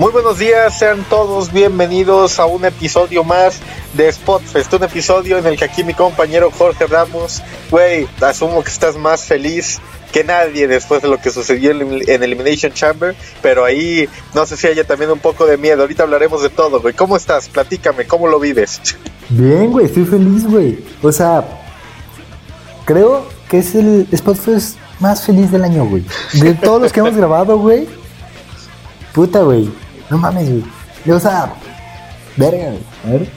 Muy buenos días, sean todos bienvenidos a un episodio más de Spotfest, un episodio en el que aquí mi compañero Jorge Ramos, güey, asumo que estás más feliz que nadie después de lo que sucedió en Elimination Chamber, pero ahí no sé si haya también un poco de miedo. Ahorita hablaremos de todo, güey. ¿Cómo estás? Platícame, ¿cómo lo vives? Bien, güey, estoy feliz, güey. O sea, creo que es el Spotfest más feliz del año, güey. De todos los que hemos grabado, güey. Puta, güey. No mames, güey. O sea, verga, A ver.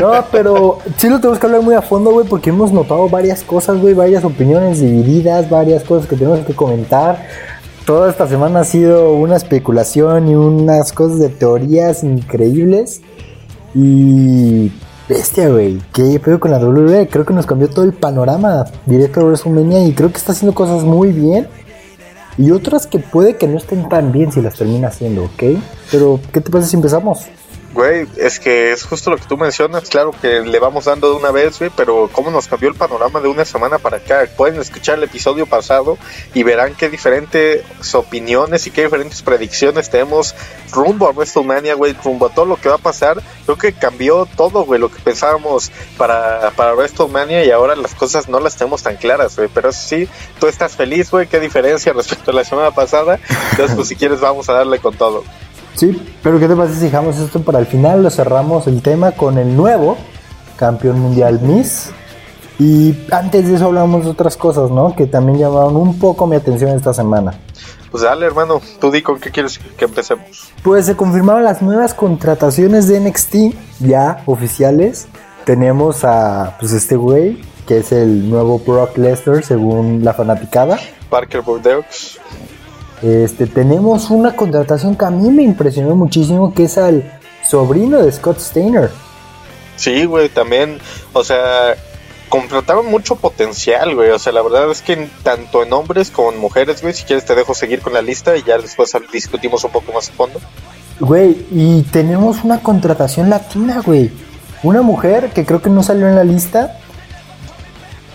No, pero sí lo tenemos que hablar muy a fondo, güey, porque hemos notado varias cosas, güey, varias opiniones divididas, varias cosas que tenemos que comentar. Toda esta semana ha sido una especulación y unas cosas de teorías increíbles. Y bestia, güey. ¿Qué pedo con la WWE? Creo que nos cambió todo el panorama directo de WrestleMania y creo que está haciendo cosas muy bien y otras que puede que no estén tan bien si las termina haciendo, ¿ok? Pero, ¿qué te parece si empezamos? Güey, es que es justo lo que tú mencionas, claro que le vamos dando de una vez, güey, pero cómo nos cambió el panorama de una semana para acá. Pueden escuchar el episodio pasado y verán qué diferentes opiniones y qué diferentes predicciones tenemos rumbo a WrestleMania, güey, rumbo a todo lo que va a pasar. Creo que cambió todo, güey, lo que pensábamos para, para WrestleMania y ahora las cosas no las tenemos tan claras, güey. Pero sí, tú estás feliz, güey, qué diferencia respecto a la semana pasada. Entonces, pues si quieres, vamos a darle con todo. Sí, pero ¿qué te parece si dejamos esto para el final? Lo cerramos el tema con el nuevo campeón mundial Miss. Y antes de eso hablamos de otras cosas, ¿no? Que también llamaron un poco mi atención esta semana. Pues dale, hermano, tú di con qué quieres que empecemos. Pues se confirmaron las nuevas contrataciones de NXT, ya oficiales. Tenemos a, pues este güey, que es el nuevo Brock Lesnar, según la fanaticada. Parker Bordeaux. Este, tenemos una contratación que a mí me impresionó muchísimo, que es al sobrino de Scott Steiner. Sí, güey, también, o sea, contrataron mucho potencial, güey. O sea, la verdad es que tanto en hombres como en mujeres, güey, si quieres te dejo seguir con la lista y ya después discutimos un poco más a fondo. Güey, y tenemos una contratación latina, güey. Una mujer que creo que no salió en la lista.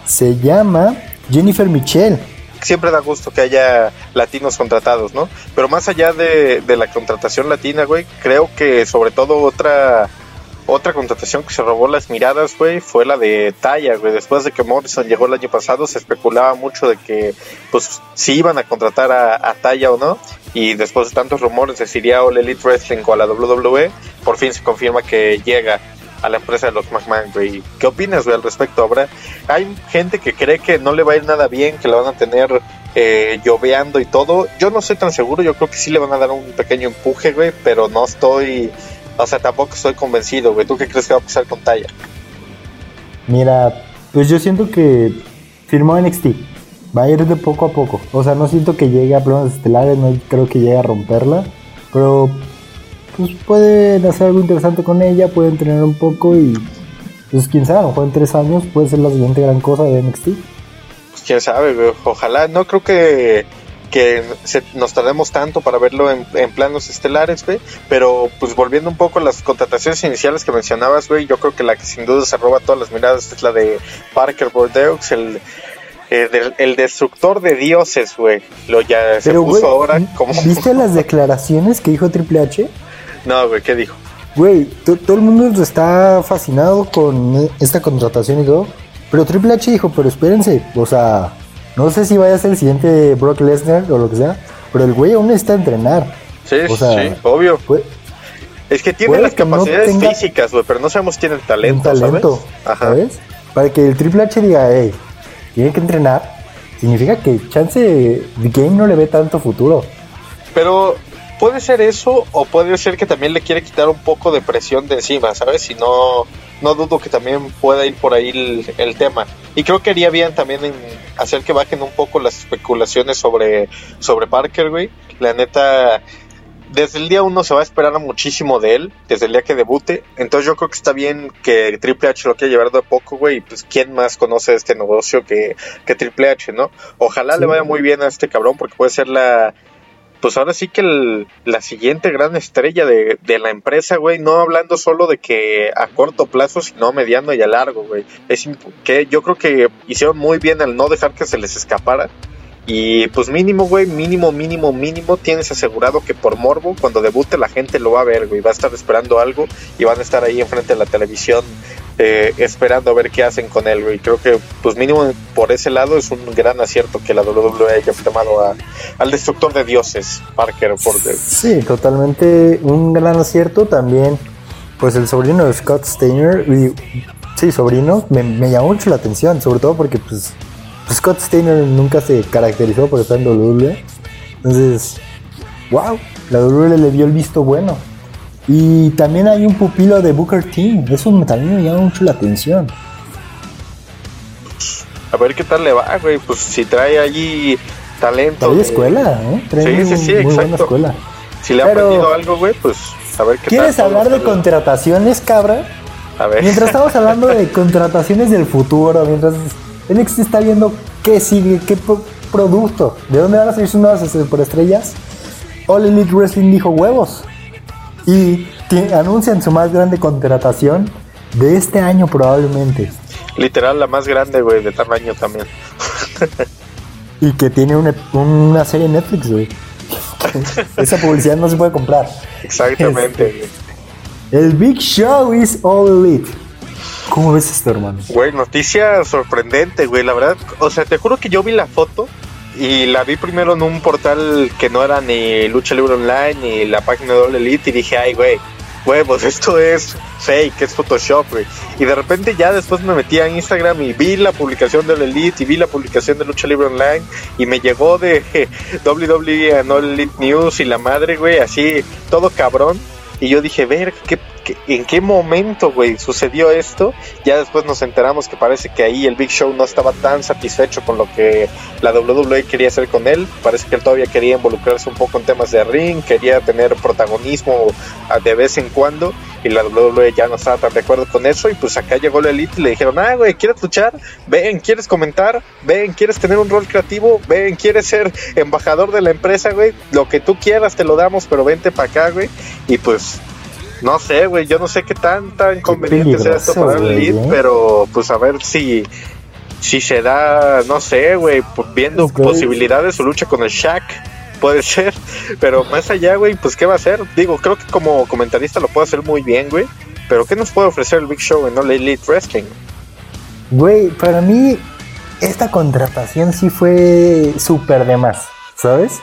Se llama Jennifer Michelle siempre da gusto que haya latinos contratados, ¿no? Pero más allá de, la contratación latina, güey, creo que sobre todo otra otra contratación que se robó las miradas, güey, fue la de Taya, güey. Después de que Morrison llegó el año pasado, se especulaba mucho de que, pues, si iban a contratar a, a Taya o no. Y después de tantos rumores de si iría All Elite Wrestling o a la WWE, por fin se confirma que llega a la empresa de los McMahon, güey. ¿Qué opinas, güey, al respecto? Ahora, hay gente que cree que no le va a ir nada bien, que la van a tener eh, lloveando y todo. Yo no soy tan seguro, yo creo que sí le van a dar un pequeño empuje, güey, pero no estoy, o sea, tampoco estoy convencido, güey. ¿Tú qué crees que va a pasar con Taya? Mira, pues yo siento que firmó NXT. Va a ir de poco a poco. O sea, no siento que llegue a planos estelares, no creo que llegue a romperla. Pero pues pueden hacer algo interesante con ella, pueden entrenar un poco y pues quién sabe, a lo mejor en tres años puede ser la siguiente gran cosa de NXT. Pues quién sabe, ojalá, no creo que, que nos tardemos tanto para verlo en, planos estelares, güey, pero pues volviendo un poco a las contrataciones iniciales que mencionabas, güey, yo creo que la que sin duda se roba todas las miradas es la de Parker Bordeaux, el eh, el destructor de dioses, güey. Lo ya se puso ahora como. ¿Viste las declaraciones que dijo Triple H? No, güey, ¿qué dijo? Güey, todo el mundo está fascinado con esta contratación y todo. Pero Triple H dijo, pero espérense, o sea, no sé si vaya a ser el siguiente Brock Lesnar o lo que sea, pero el güey aún está a entrenar. Sí, sí, obvio. es que tiene las capacidades físicas, güey, pero no sabemos quién es el talento, talento ¿sabes? ¿sabes? Para que el Triple H diga, hey, tiene que entrenar, significa que chance Game no le ve tanto futuro. Pero puede ser eso o puede ser que también le quiere quitar un poco de presión de encima, ¿sabes? Si no, no dudo que también pueda ir por ahí el, tema. Y creo que haría bien también en hacer que bajen un poco las especulaciones sobre, sobre Parker, güey. La neta, desde el día uno se va a esperar muchísimo de él, desde el día que debute. Entonces yo creo que está bien que Triple H lo quiera llevar de poco, güey. Y pues quién más conoce este negocio que, que Triple H, ¿no? Ojalá le vaya muy bien a este cabrón porque puede ser la pues ahora sí que la siguiente gran estrella de, la empresa, güey, no hablando solo de que a corto plazo, sino a mediano y a largo, güey. Es que yo creo que hicieron muy bien al no dejar que se les escapara. Y pues mínimo, güey, mínimo, mínimo, mínimo, tienes asegurado que por morbo, cuando debute la gente lo va a ver, güey, va a estar esperando algo y van a estar ahí enfrente de la televisión eh, esperando a ver qué hacen con él, güey. Creo que pues mínimo por ese lado es un gran acierto que la WWE haya tomado a, al destructor de dioses, Parker. Por Sí, totalmente un gran acierto también. Pues el sobrino de Scott Steiner, y, sí, sobrino, me, me llamó mucho la atención, sobre todo porque pues Scott Steiner nunca se caracterizó por estar en WWE. Entonces, wow, la WWE le dio el visto bueno. Y también hay un pupilo de Booker T. Eso también me llama mucho la atención. A ver qué tal le va, güey. Pues si trae allí talento. Trae escuela, ¿eh? Trae sí, sí, sí, muy exacto. escuela. Si le ha aprendido algo, güey, pues a ver qué ¿Quieres hablar de contrataciones, cabra? A ver. Mientras estamos hablando de contrataciones del futuro, mientras NXT está viendo qué sigue, qué producto, de dónde van a salir sus nuevas superestrellas. All Elite Wrestling dijo huevos. Y anuncian su más grande contratación de este año probablemente. Literal, la más grande, güey, de tamaño también. y que tiene una, una serie Netflix, güey. Esa publicidad no se puede comprar. Exactamente. Este, el Big Show is All Elite. ¿Cómo ves esto, hermano? Güey, noticia sorprendente, güey. La verdad, o sea, te juro que yo vi la foto y la vi primero en un portal que no era ni Lucha Libre Online ni la página de All Elite y dije, ay, güey, huevos, esto es fake, es Photoshop, güey. Y de repente ya después me metí a Instagram y vi la publicación de All Elite y vi la publicación de Lucha Libre Online y me llegó de WWE a All Elite News y la madre, güey, así, todo cabrón. Y yo dije, ver, ¿qué en qué momento, güey, sucedió esto. Ya después nos enteramos que parece que ahí el Big Show no estaba tan satisfecho con lo que la WWE quería hacer con él. Parece que él todavía quería involucrarse un poco en temas de ring, quería tener protagonismo de vez en cuando. Y la WWE ya no estaba tan de acuerdo con eso. Y pues acá llegó la Elite y le dijeron: Ah, güey, ¿quieres luchar? Ven, ¿quieres comentar? Ven, ¿quieres tener un rol creativo? Ven, ¿quieres ser embajador de la empresa, güey? Lo que tú quieras te lo damos, pero vente para acá, güey. Y pues no sé, güey, yo no sé qué tan, tan conveniente sea esto para el lead, ¿eh? pero pues a ver si, si se da, no sé, güey, viendo posibilidades su lucha con el Shaq, puede ser, pero más allá, güey, pues qué va a hacer. Digo, creo que como comentarista lo puede hacer muy bien, güey, pero ¿qué nos puede ofrecer el Big Show en All Elite Wrestling? Güey, para mí esta contratación sí fue súper de más, ¿sabes?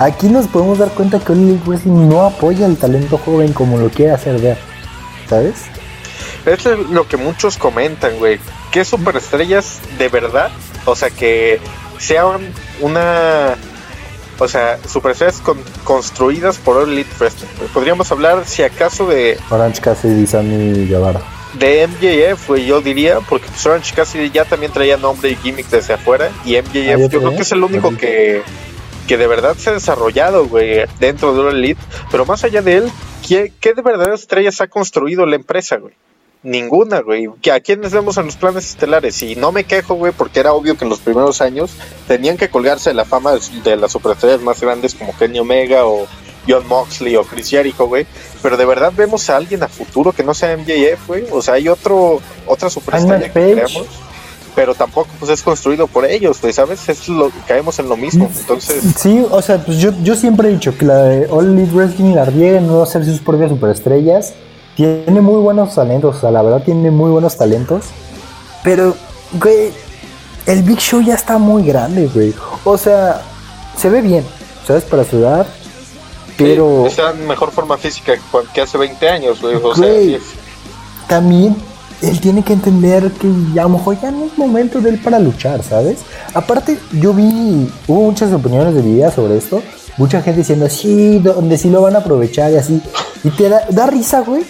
Aquí nos podemos dar cuenta que Oli Wrestling no apoya el talento joven como lo quiere hacer ver, ¿sabes? Es lo que muchos comentan, güey. ¿Qué superestrellas de verdad? O sea, que sean una. O sea, superestrellas construidas por Elite Wrestling. Podríamos hablar, si acaso, de. Orange Cassidy y Sammy Guevara. De MJF, güey, yo diría, porque pues, Orange Cassidy ya también traía nombre y gimmick desde afuera. Y MJF, yo creo que es el único que que de verdad se ha desarrollado, güey, dentro de una Elite. Pero más allá de él, ¿qué, de verdad estrellas ha construido la empresa, güey? Ninguna, güey. ¿A quiénes vemos en los planes estelares? Y no me quejo, güey, porque era obvio que en los primeros años tenían que colgarse de la fama de las superestrellas más grandes como Kenny Omega o John Moxley o Chris Jericho, güey. Pero de verdad vemos a alguien a futuro que no sea MJF, güey. O sea, hay otro, otra superestrella que creamos pero tampoco pues es construido por ellos, pues, ¿sabes? Es lo caemos en lo mismo, entonces... Sí, o sea, pues yo, yo siempre he dicho que la de All Elite Wrestling la riega no hacer sus propias superestrellas, tiene muy buenos talentos, o sea, la verdad tiene muy buenos talentos, pero, güey, el Big Show ya está muy grande, güey, o sea, se ve bien, ¿sabes? Para su edad, pero... está en mejor forma física que hace 20 años, güey, o sea, También él tiene que entender que a lo mejor ya no es momento de él para luchar, ¿sabes? Aparte, yo vi, hubo muchas opiniones de vida sobre esto, mucha gente diciendo, sí, donde sí lo van a aprovechar y así. Y te da, risa, güey.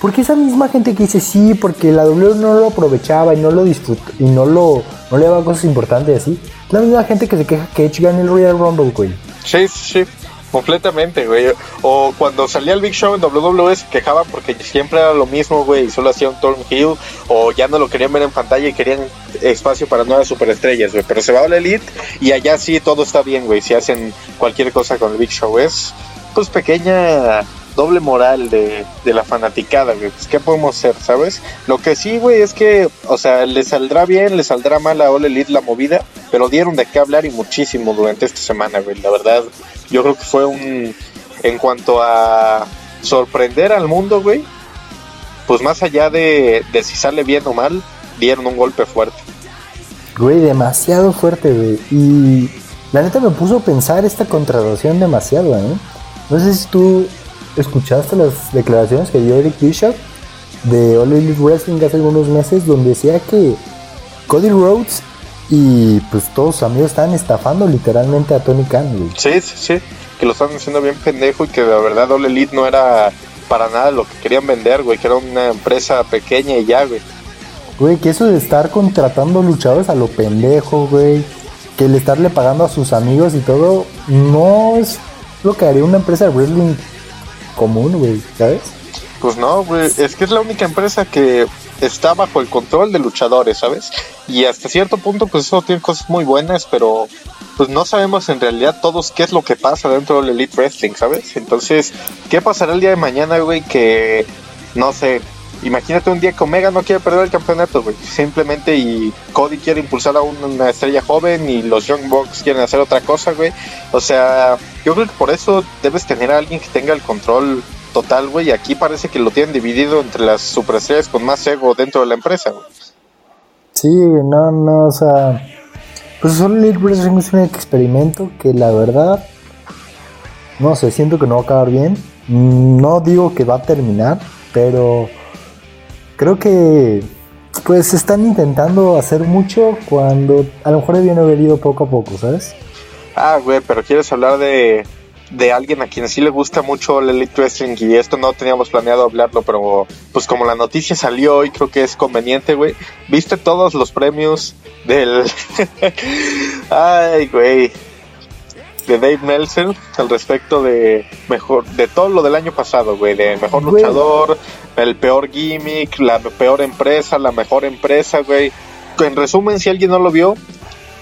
Porque esa misma gente que dice sí, porque la W no lo aprovechaba y no lo disfrutó y no lo no le daba cosas importantes así. La misma gente que se queja que Edge gane el Royal Rumble, güey. Sí, sí. Completamente, güey. O cuando salía el Big Show en WWE se quejaban porque siempre era lo mismo, güey, y solo hacían Turn Hill, o ya no lo querían ver en pantalla y querían espacio para nuevas superestrellas, güey. Pero se va a la Elite y allá sí todo está bien, güey. Si hacen cualquier cosa con el Big Show, es pues pequeña doble moral de, de la fanaticada, güey. Pues, ¿qué podemos hacer, sabes? Lo que sí, güey, es que, o sea, le saldrá bien, le saldrá mal a All Elite la movida pero dieron de qué hablar y muchísimo durante esta semana, güey. La verdad, yo creo que fue un, en cuanto a sorprender al mundo, güey, pues más allá de, de si sale bien o mal, dieron un golpe fuerte. Güey, demasiado fuerte, güey. Y la neta me puso a pensar esta contratación demasiado, ¿eh? No sé si tú escuchaste las declaraciones que dio Eric Bishop de All Elite Wrestling hace algunos meses, donde decía que Cody Rhodes y pues todos sus amigos estaban estafando literalmente a Tony Khan, güey. Sí, sí, sí. Que lo estaban haciendo bien pendejo y que la verdad All Elite no era para nada lo que querían vender, güey. Que era una empresa pequeña y ya, güey. Güey, que eso de estar contratando luchadores a lo pendejo, güey. Que el estarle pagando a sus amigos y todo, no es lo que haría una empresa de wrestling común, güey, ¿sabes? Pues no, güey. Es que es la única empresa que está bajo el control de luchadores, ¿sabes? Y hasta cierto punto, pues eso tiene cosas muy buenas, pero pues no sabemos en realidad todos qué es lo que pasa dentro del Elite Wrestling, ¿sabes? Entonces, ¿qué pasará el día de mañana, güey? Que, no sé, imagínate un día que Omega no quiere perder el campeonato, güey. Simplemente y Cody quiere impulsar a una estrella joven y los Young Bucks quieren hacer otra cosa, güey. O sea, yo creo que por eso debes tener a alguien que tenga el control total, güey. Aquí parece que lo tienen dividido entre las superestrellas con más ego dentro de la empresa, güey. Sí, no, no, o sea, pues Elite Wrestling es un experimento que la verdad, no sé, siento que no va a acabar bien. No digo que va a terminar, pero creo que pues están intentando hacer mucho cuando a lo mejor debían haber ido poco a poco, ¿sabes? Ah, güey, pero quieres hablar de, de alguien a quien sí le gusta mucho el Elite Wrestling y esto no teníamos planeado hablarlo, pero pues como la noticia salió hoy creo que es conveniente, güey. ¿Viste todos los premios del... Ay, güey. De Dave Meltzer al respecto de mejor de todo lo del año pasado, güey, de mejor Güey. luchador, el peor gimmick, la peor empresa, la mejor empresa, güey. En resumen, si alguien no lo vio,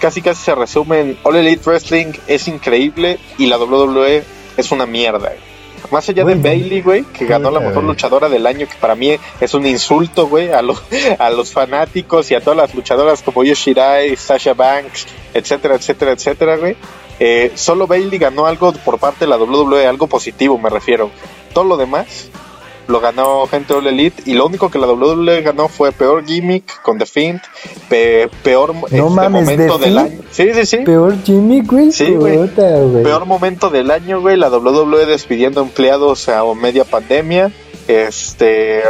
casi casi se resume en All Elite Wrestling es increíble y la WWE es una mierda. güey. Más allá de Bailey, güey, que ganó la mejor luchadora del año, que para mí es un insulto, güey, a, los a los fanáticos y a todas las luchadoras como Io Shirai, Sasha Banks, etcétera, etcétera, etcétera, güey. Eh, solo Bailey ganó algo por parte de la WWE, algo positivo me refiero. Todo lo demás lo ganó gente All Elite y lo único que la WWE ganó fue peor gimmick con The Fiend, pe- peor este, mames, momento The del Fiend. año. Sí, sí, sí. Peor Jimmy, güey. Sí, güey. Peor momento del año, güey. La WWE despidiendo empleados a media pandemia. Este,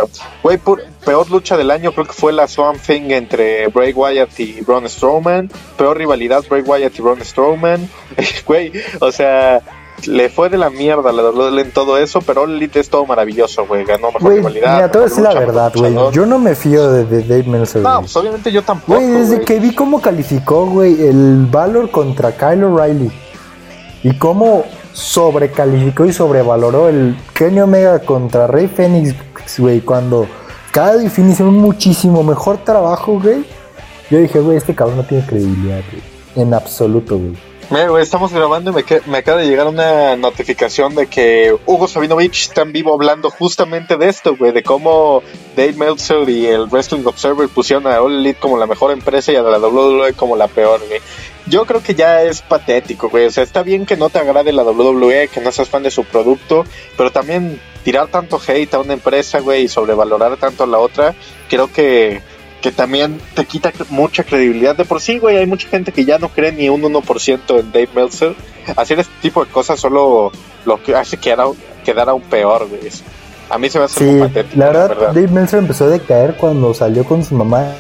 güey, peor lucha del año creo que fue la Swamp Thing entre Bray Wyatt y Braun Strowman. Peor rivalidad Bray Wyatt y Braun Strowman. Güey, o sea, le fue de la mierda la WWE en todo eso, pero All Elite es todo maravilloso, güey. Ganó mejor Güey, rivalidad. mira, te voy a mejor decir la verdad, güey. Yo no me fío de, de Dave Meltzer, No, pues obviamente yo tampoco. Güey, desde que vi cómo calificó, güey, el Valor contra Kyle O'Reilly y cómo sobrecalificó y sobrevaloró el Kenny Omega contra Rey Fénix, güey, cuando cada definición un muchísimo mejor trabajo, güey. Yo dije, güey, este cabrón no tiene credibilidad, güey. En absoluto, güey. Mira, güey, estamos grabando y me, me acaba de llegar una notificación de que Hugo Sabinovich está en vivo hablando justamente de esto, güey, de cómo Dave Meltzer y el Wrestling Observer pusieron a All Elite como la mejor empresa y a la WWE como la peor, güey. Yo creo que ya es patético, güey. O sea, está bien que no te agrade la WWE, que no seas fan de su producto, pero también tirar tanto hate a una empresa, güey, y sobrevalorar tanto a la otra, creo que que también te quita mucha credibilidad. De por sí, güey, hay mucha gente que ya no cree ni un 1% en Dave Meltzer. Hacer este tipo de cosas solo lo que hace quedar aún, quedar aún peor, güey. A mí se me hace Sí, muy patético, la verdad, Dave Meltzer empezó a decaer cuando salió con su mamá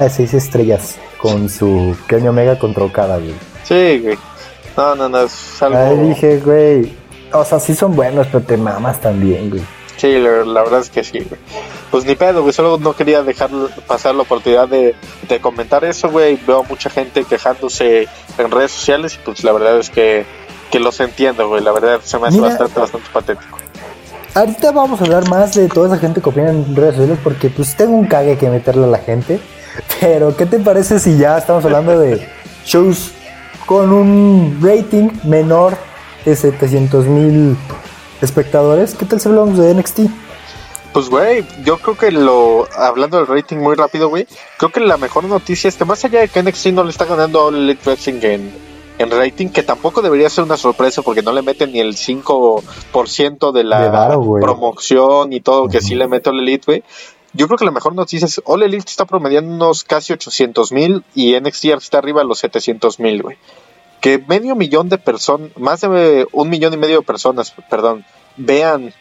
a seis estrellas con su Kenny Omega contra Okada, güey. Sí, güey. No, no, no, es algo... Ahí dije, güey, o sea, sí son buenos, pero te mamas también, güey. Sí, la, la verdad es que sí, güey. Pues ni pedo, güey. Solo no quería dejar pasar la oportunidad de, de comentar eso, güey. Veo mucha gente quejándose en redes sociales y pues la verdad es que, que los entiendo, güey. La verdad se me hace Mira. bastante, bastante patético. Ahorita vamos a hablar más de toda esa gente que opina en redes sociales porque pues tengo un cague que meterle a la gente. Pero, ¿qué te parece si ya estamos hablando de shows con un rating menor de 700 mil espectadores? ¿Qué tal si hablamos de NXT? Pues, güey, yo creo que lo. Hablando del rating muy rápido, güey. Creo que la mejor noticia es que, más allá de que NXT no le está ganando a All Elite Wrestling en, en rating, que tampoco debería ser una sorpresa porque no le meten ni el 5% de la De varo, güey. promoción y todo que sí le mete All Elite, güey. Yo creo que la mejor noticia es All Elite está promediando unos casi 800 mil y NXT está arriba de los 700 mil, güey. Que medio millón de personas, más de un millón y medio de personas, perdón, vean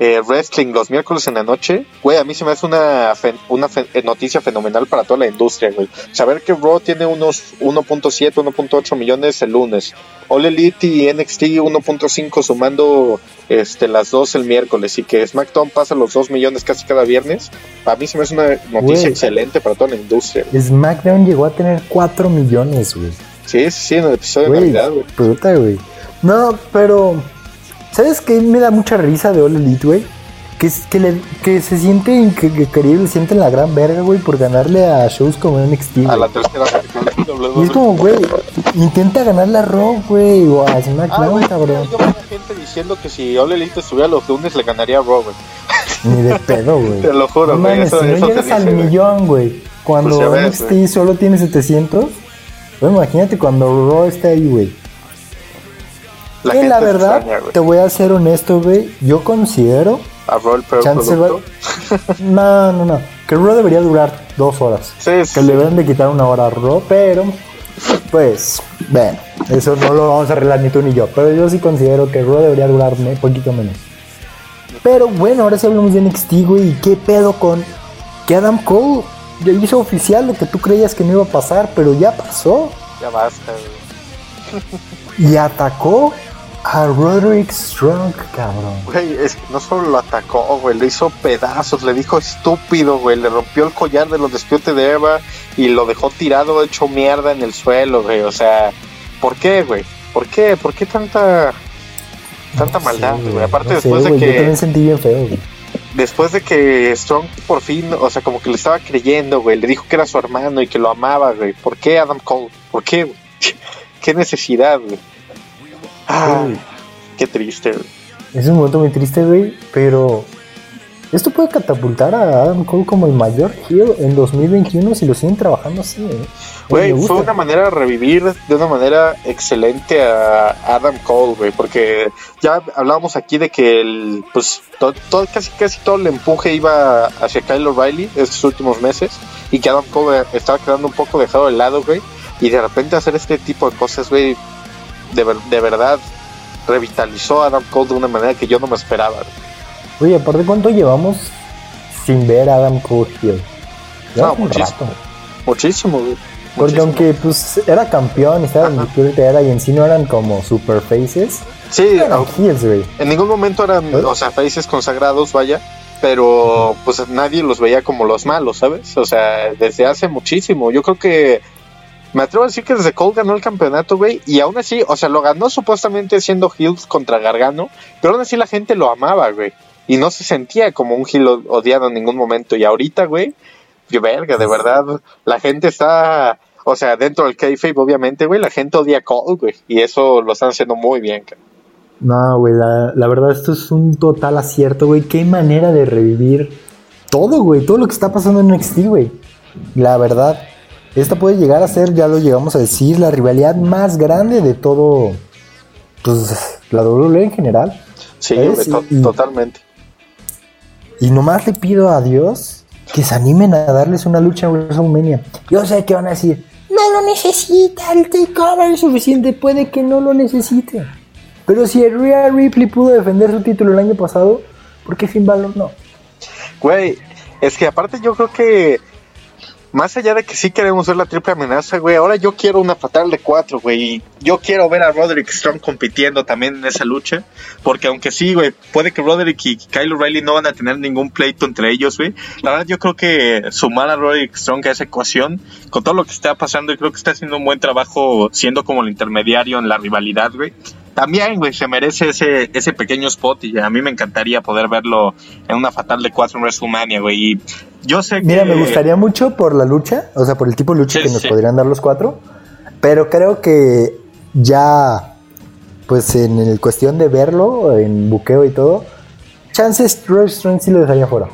eh, wrestling los miércoles en la noche, güey, a mí se me hace una, fen- una fe- eh, noticia fenomenal para toda la industria, güey. Saber que Raw tiene unos 1.7, 1.8 millones el lunes, All Elite y NXT 1.5 sumando este, las dos el miércoles y que SmackDown pasa los 2 millones casi cada viernes, a mí se me hace una noticia Güey. excelente para toda la industria. güey. SmackDown llegó a tener 4 millones, güey. Sí, sí, sí, en el episodio de Navidad, güey. puta, güey. No, pero. ¿Sabes qué me da mucha risa de All Elite, güey? Que, que, le- que se que Caribe sienten la gran verga, güey, por ganarle a shows como NXT. A güey. la tercera Y es como, güey, intenta ganarle a Raw, güey, o a Ah, SmackDown, güey, cabrón. yo veo a gente diciendo que si All Elite estuviera los lunes le ganaría a Raw, güey. Ni de pedo, güey. Te lo juro, No güey. Eso, si no llegas al güey. millón, güey. Cuando Pues ves, NXT solo tiene 700. Bueno, imagínate cuando Raw está ahí, güey. La Que la verdad, extraña, te voy a ser honesto, güey. Yo considero. A Raw el peor va-. No, no, no. Que Raw debería durar dos horas. Sí, sí, Que le deben de quitar una hora a Raw, pero. Pues, bueno, eso no lo vamos a arreglar ni tú ni yo. Pero yo sí considero que Raw debería durar un poquito menos. Pero bueno, ahora sí hablamos de NXT, güey. ¿Y qué pedo con que Adam Cole ya hizo oficial lo que tú creías que no iba a pasar, pero ya pasó? Ya basta, güey. Y atacó a Roderick Strong, cabrón. Güey, es que no solo lo atacó, güey, lo hizo pedazos, le dijo estúpido, güey, le rompió el collar de los despiotes de Eva y lo dejó tirado hecho mierda en el suelo, güey. O sea, ¿por qué, güey? ¿Por qué? ¿Por qué tanta tanta No maldad, sé, güey? Aparte no sé, después de güey, Yo que también sentí bien feo, güey. Después de que Strong por fin, o sea, como que le estaba creyendo, güey, le dijo que era su hermano y que lo amaba, güey. ¿Por qué Adam Cole? ¿Por qué? güey? ¿Qué necesidad, güey? Ah, qué triste, güey. Es un momento muy triste, güey, pero esto puede catapultar a Adam Cole como el mayor heel en 2021 si lo siguen trabajando así, ¿eh? Güey, fue una manera de revivir de una manera excelente a Adam Cole, güey, porque ya hablábamos aquí de que el, pues, to- todo, casi, casi todo el empuje iba hacia Kyle O'Reilly estos últimos meses y que Adam Cole estaba quedando un poco dejado de lado, güey, y de repente hacer este tipo de cosas, güey, de, de verdad revitalizó a Adam Cole de una manera que yo no me esperaba. güey. Oye, aparte, ¿cuánto llevamos sin ver a Adam Cole? Ya No, muchísimo. rato. Muchísimo, güey. Porque muchísimo. aunque pues era campeón, estaba en Ajá. el Spirit era y en sí no eran como super faces, Sí, eran heels, güey. En ningún momento eran, ¿Eh? o sea, faces consagrados, vaya, pero pues nadie los veía como los malos, ¿sabes? O sea, desde hace muchísimo. Yo creo que me atrevo a decir que desde Cole ganó el campeonato, güey, y aún así, o sea, lo ganó supuestamente siendo heels contra Gargano, pero aún así la gente lo amaba, güey, y no se sentía como un heel odiado en ningún momento. Y ahorita, güey, yo verga, de verdad, la gente está, o sea, dentro del kayfabe, obviamente, güey, la gente odia a Cole, güey, y eso lo están haciendo muy bien, cabrón. No, güey, la, la verdad esto es un total acierto, güey. Qué manera de revivir todo, güey. Todo lo que está pasando en NXT, güey. La verdad, esta puede llegar a ser, ya lo llegamos a decir, la rivalidad más grande de todo, pues, la WWE en general. Sí, güey, to- Y- totalmente. Y nomás le pido a Dios que se animen a darles una lucha en WrestleMania. Yo sé que van a decir, no lo necesita, el takeover es suficiente, puede que no lo necesite. Pero si Rhea Ripley pudo defender su título el año pasado, ¿por qué Finn Balor no? Güey, es que aparte yo creo que más allá de que sí queremos ver la triple amenaza, güey, ahora yo quiero una fatal de cuatro, güey. Yo quiero ver a Roderick Strong compitiendo también en esa lucha. Porque aunque sí, güey, puede que Roderick y Kyle O'Reilly no van a tener ningún pleito entre ellos, güey. La verdad yo creo que sumar a Roderick Strong a esa ecuación, con todo lo que está pasando, y creo que está haciendo un buen trabajo siendo como el intermediario en la rivalidad, güey. También, güey, se merece ese, ese pequeño spot y a mí me encantaría poder verlo en una fatal de cuatro en WrestleMania, güey. Y yo sé que... Mira, me gustaría mucho por la lucha, o sea, por el tipo de lucha Sí, que nos sí. podrían dar los cuatro, pero creo que ya, pues en el cuestión de verlo, en buqueo y todo, chances Roderick Strong sí lo dejaría fuera.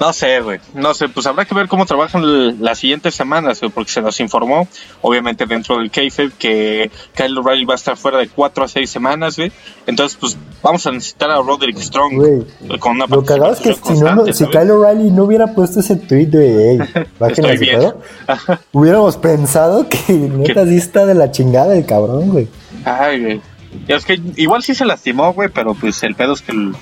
No sé, güey. No sé, pues habrá que ver cómo trabajan las siguientes semanas, güey, porque se nos informó, obviamente dentro del kayfabe, que Kyle O'Reilly va a estar fuera de 4 a 6 semanas, güey. Entonces, pues vamos a necesitar a Roderick Strong güey, con una Lo cagado es que si, no, si Kyle O'Reilly no hubiera puesto ese tweet de, hey, ese pedo, hubiéramos pensado que neta sí está de la chingada el cabrón, güey. Ay, güey. Es que igual sí se lastimó, güey, pero pues el pedo es que el,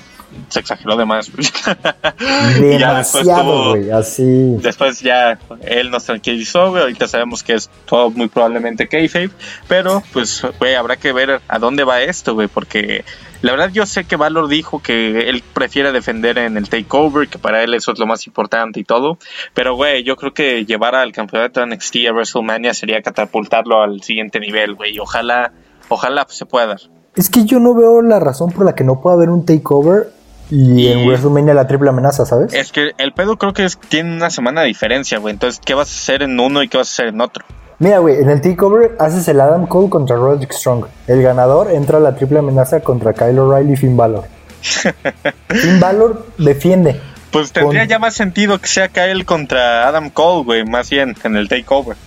se exageró de más. Demasiado, güey, así. Después ya él nos tranquilizó, güey. Ahorita sabemos que es todo muy probablemente kayfabe. Pero, pues, güey, habrá que ver a dónde va esto, güey. Porque la verdad yo sé que Valor dijo que él prefiere defender en el takeover, que para él eso es lo más importante y todo. Pero, güey, yo creo que llevar al campeonato de NXT a WrestleMania sería catapultarlo al siguiente nivel, güey. Ojalá, ojalá se pueda dar. Es que yo no veo la razón por la que no pueda haber un takeover y, en WrestleMania la triple amenaza, ¿sabes? Es que el pedo creo que es, tiene una semana de diferencia, güey. Entonces, ¿qué vas a hacer en uno y qué vas a hacer en otro? Mira, güey, en el takeover haces el Adam Cole contra Roderick Strong. El ganador entra a la triple amenaza contra Kyle O'Reilly y Finn Balor. Finn Balor defiende. Pues tendría ya más sentido que sea Kyle contra Adam Cole, güey, más bien en el takeover.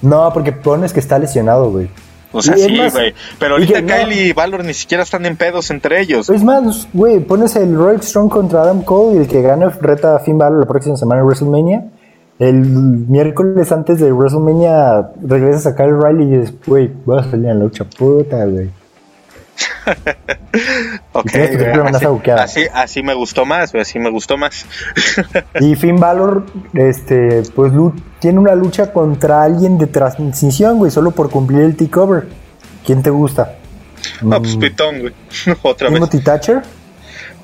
No, porque pones que está lesionado, güey. O sea, sí, güey. Pero ahorita Kyle y Valor ni siquiera están en pedos entre ellos. Es más, güey, pones el Royal Strong contra Adam Cole y el que gane reta a Finn Balor la próxima semana en WrestleMania. El miércoles antes de WrestleMania regresas a Kyle Riley y dices, güey, voy a salir en la lucha puta, güey. ok, así, así, me gustó más, así me gustó más. y Finn Balor, este, pues tiene una lucha contra alguien de transición, güey, solo por cumplir el takeover. ¿Quién te gusta? Ah, pues mm. Pitón, güey. Otra vez. Timothy Thatcher?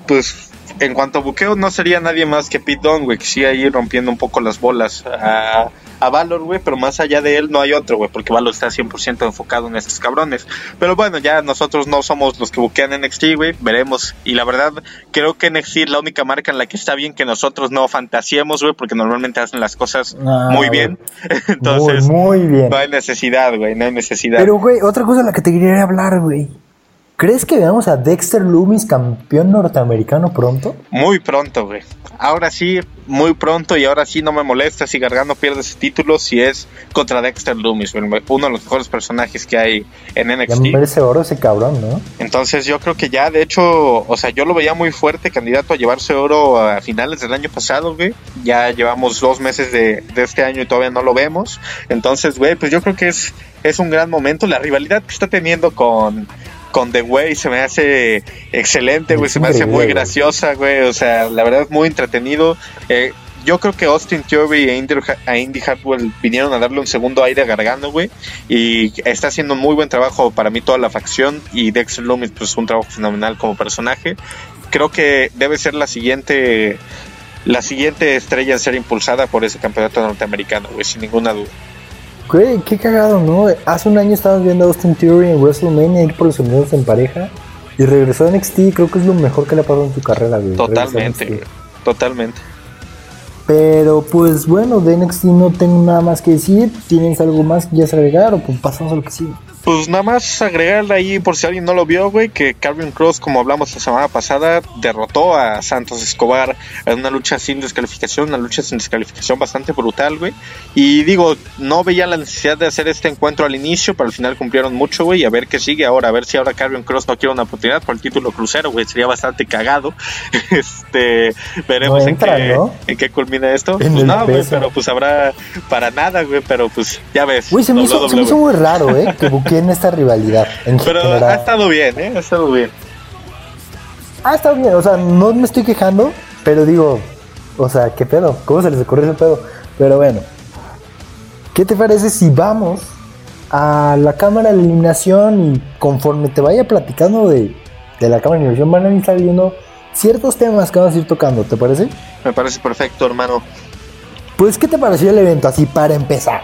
Pues en cuanto a buqueo, no sería nadie más que Pete Dunne, güey, que sigue ahí rompiendo un poco las bolas a, a Valor, güey, pero más allá de él no hay otro, güey, porque Valor está 100% enfocado en estos cabrones. Pero bueno, ya nosotros no somos los que buquean en NXT, güey, veremos. Y la verdad, creo que NXT es la única marca en la que está bien que nosotros no fantasiemos, güey, porque normalmente hacen las cosas ah, muy bien. Entonces, muy, muy bien. no hay necesidad, güey, no hay necesidad. Pero, güey, otra cosa de la que te quería hablar, güey. ¿Crees que veamos a Dexter Loomis campeón norteamericano pronto? Muy pronto, güey. Ahora sí, muy pronto y ahora sí no me molesta si Gargano pierde ese título si es contra Dexter Loomis, uno de los mejores personajes que hay en NXT. Ya merece oro ese cabrón, ¿no? Entonces yo creo que ya, de hecho, o sea, yo lo veía muy fuerte candidato a llevarse oro a finales del año pasado, güey. Ya llevamos dos meses de, de este año y todavía no lo vemos. Entonces, güey, pues yo creo que es, es un gran momento. La rivalidad que está teniendo con con The Way se me hace excelente, güey, se me hace muy graciosa, güey, o sea, la verdad es muy entretenido. Eh, yo creo que Austin Theory e Indy, a Indy Hartwell vinieron a darle un segundo aire a Gargano, güey, y está haciendo un muy buen trabajo para mí toda la facción y Dexter Loomis, pues un trabajo fenomenal como personaje. Creo que debe ser la siguiente la siguiente estrella en ser impulsada por ese campeonato norteamericano, güey, sin ninguna duda. Güey, qué cagado, ¿no? Hace un año estábamos viendo a Austin Theory en WrestleMania ir por los unidos en pareja y regresó a NXT. Creo que es lo mejor que le ha pasado en su carrera, güey. Totalmente, totalmente. Pero pues bueno, de NXT no tengo nada más que decir. ¿Tienes algo más que quieras agregar o pues pasamos a lo que sigue? Pues nada más agregarle ahí, por si alguien no lo vio, güey, que Carvin Cross, como hablamos la semana pasada, derrotó a Santos Escobar en una lucha sin descalificación, una lucha sin descalificación bastante brutal, güey. Y digo, no veía la necesidad de hacer este encuentro al inicio, pero al final cumplieron mucho, güey, y a ver qué sigue ahora, a ver si ahora Carvin Cross no quiere una oportunidad por el título crucero, güey, sería bastante cagado. este, veremos en, qué, en qué culmina esto. pues no, güey, pero pues habrá para nada, güey, pero pues ya ves. Güey, se, me hizo, se me hizo muy raro, eh, que en esta rivalidad. Pero ha estado bien, ¿eh? Ha estado bien. Ha estado bien, o sea, no me estoy quejando, pero digo, o sea, ¿qué pedo? ¿Cómo se les ocurre ese pedo? Pero bueno, ¿qué te parece si vamos a la cámara de eliminación y conforme te vaya platicando de, de la cámara de eliminación van a estar viendo ciertos temas que vamos a ir tocando, ¿te parece? Me parece perfecto, hermano. Pues, ¿qué te pareció el evento así para empezar?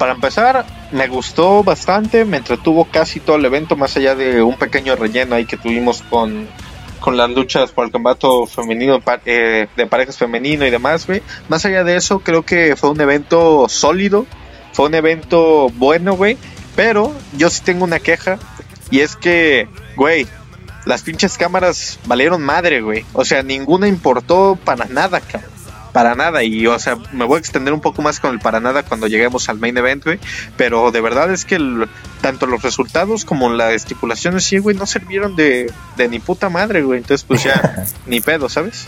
Para empezar, me gustó bastante, me entretuvo casi todo el evento, más allá de un pequeño relleno ahí que tuvimos con, con las luchas por el combate femenino eh, de parejas femenino y demás, güey. Más allá de eso, creo que fue un evento sólido, fue un evento bueno, güey. Pero yo sí tengo una queja y es que, güey, las pinches cámaras valieron madre, güey. O sea, ninguna importó para nada, cabrón. Para nada, y o sea, me voy a extender un poco más con el para nada cuando lleguemos al main event, güey. Pero de verdad es que tanto los resultados como la estipulación sí, güey, no sirvieron de, de ni puta madre, güey. Entonces, pues ya, ni pedo, ¿sabes?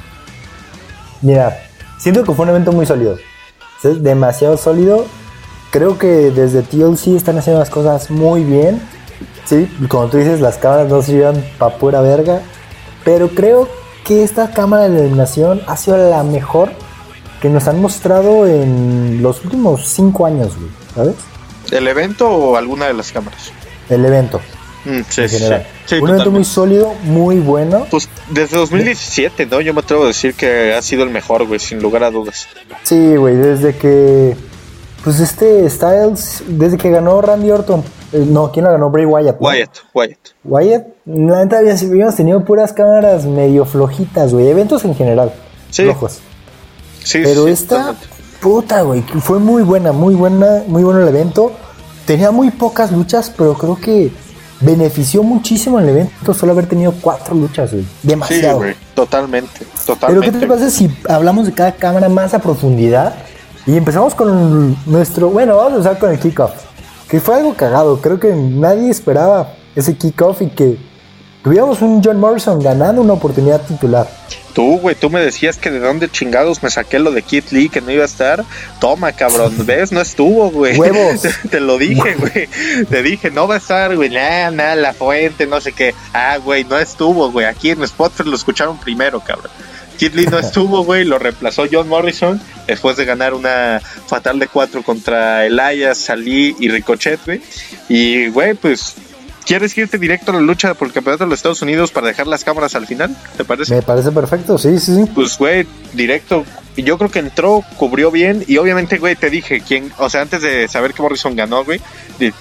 Mira, siento que fue un evento muy sólido. Es demasiado sólido. Creo que desde TLC están haciendo las cosas muy bien. Sí, como tú dices, las cámaras no sirvieron para pura verga. Pero creo que esta cámara de eliminación ha sido la mejor que nos han mostrado en los últimos cinco años, güey, ¿sabes? ¿El evento o alguna de las cámaras? El evento. Mm, sí, sí, sí, Un evento muy sólido, muy bueno. Pues desde 2017, ¿no? Yo me atrevo a decir que ha sido el mejor, güey, sin lugar a dudas. Sí, güey, desde que. Pues este Styles, desde que ganó Randy Orton. Eh, no, ¿quién la ganó? Bray Wyatt. Wyatt, Wyatt. Wyatt, la neta habíamos tenido puras cámaras medio flojitas, güey. Eventos en general. Sí. Flojos. Sí, Pero sí, esta, totalmente. puta, güey, fue muy buena, muy buena, muy bueno el evento. Tenía muy pocas luchas, pero creo que benefició muchísimo el evento solo haber tenido cuatro luchas, güey. Sí, Demasiado. güey, totalmente, pero totalmente. ¿qué te parece si hablamos de cada cámara más a profundidad? Y empezamos con nuestro, bueno, vamos a empezar con el kickoff. Que fue algo cagado, creo que nadie esperaba ese kickoff y que tuviéramos un John Morrison ganando una oportunidad titular. Tú, güey, tú me decías que de dónde chingados me saqué lo de Kit Lee, que no iba a estar. Toma, cabrón, ¿ves? No estuvo, güey. Huevos. Te lo dije, güey. Te dije, no va a estar, güey. Nah, nah, la fuente, no sé qué. Ah, güey, no estuvo, güey. Aquí en Spotfest lo escucharon primero, cabrón. Kid Lee no estuvo, güey, lo reemplazó John Morrison después de ganar una fatal de cuatro contra Elias, Salí y Ricochet, güey. Y, güey, pues, ¿quieres irte directo a la lucha por el campeonato de los Estados Unidos para dejar las cámaras al final? ¿Te parece? Me parece perfecto, sí, sí, sí. Pues, güey, directo. Yo creo que entró, cubrió bien. Y obviamente, güey, te dije, quién, o sea, antes de saber que Morrison ganó, güey,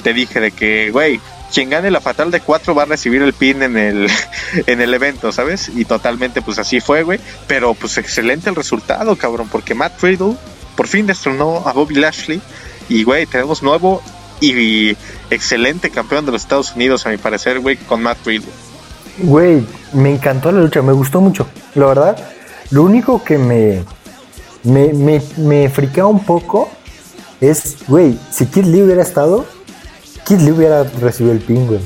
te dije de que, güey, quien gane la fatal de cuatro va a recibir el pin en el, en el evento, ¿sabes? Y totalmente, pues así fue, güey. Pero, pues excelente el resultado, cabrón, porque Matt Riddle por fin destronó a Bobby Lashley. Y, güey, tenemos nuevo y excelente campeón de los Estados Unidos, a mi parecer, güey, con Matt Riddle. Güey, me encantó la lucha, me gustó mucho. La verdad, lo único que me, me, me, me friquea un poco es, güey, si Kid Lee hubiera estado, Kid Lee hubiera recibido el pin, güey.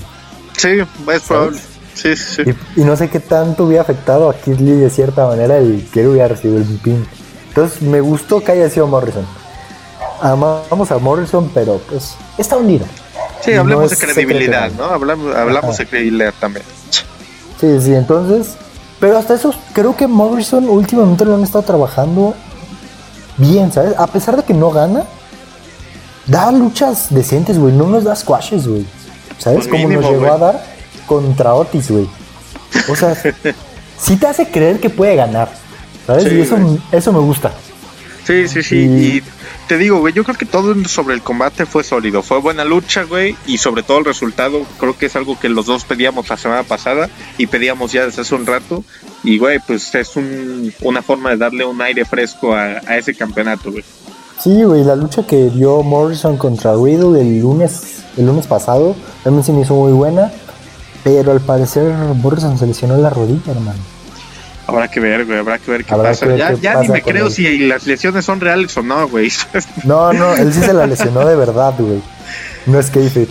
Sí, es probable. Sí, sí, sí. Y, y no sé qué tanto hubiera afectado a Kid Lee de cierta manera el que él hubiera recibido el pin. Entonces me gustó que haya sido Morrison. Amamos a Morrison, pero pues está hundido. Sí, hablemos de credibilidad. ¿no? Hablamos, hablamos Ajá. de credibilidad también. Sí, sí, entonces. Pero hasta eso, creo que Morrison últimamente lo han estado trabajando bien, ¿sabes? A pesar de que no gana, da luchas decentes, güey. No nos da squashes, güey. ¿Sabes? Pues Como nos llegó a dar contra Otis, güey. O sea, sí te hace creer que puede ganar, ¿sabes? Sí, y eso, eso me gusta. Sí, sí, sí. Y- Y te digo, güey, yo creo que todo sobre el combate fue sólido. Fue buena lucha, güey. Y sobre todo el resultado, creo que es algo que los dos pedíamos la semana pasada y pedíamos ya desde hace un rato. Y, güey, pues es un- una forma de darle un aire fresco a, a ese campeonato, güey. Sí, güey, la lucha que dio Morrison contra Riddle el lunes, el lunes pasado, también se me hizo muy buena. Pero al parecer Morrison se lesionó la rodilla, hermano. Habrá que ver, güey, habrá que ver qué Habrá pasa. ver ya qué ya pasa ni me creo él. si las lesiones son reales o no, güey. No, no, él sí se la lesionó de verdad, güey. No es que dice.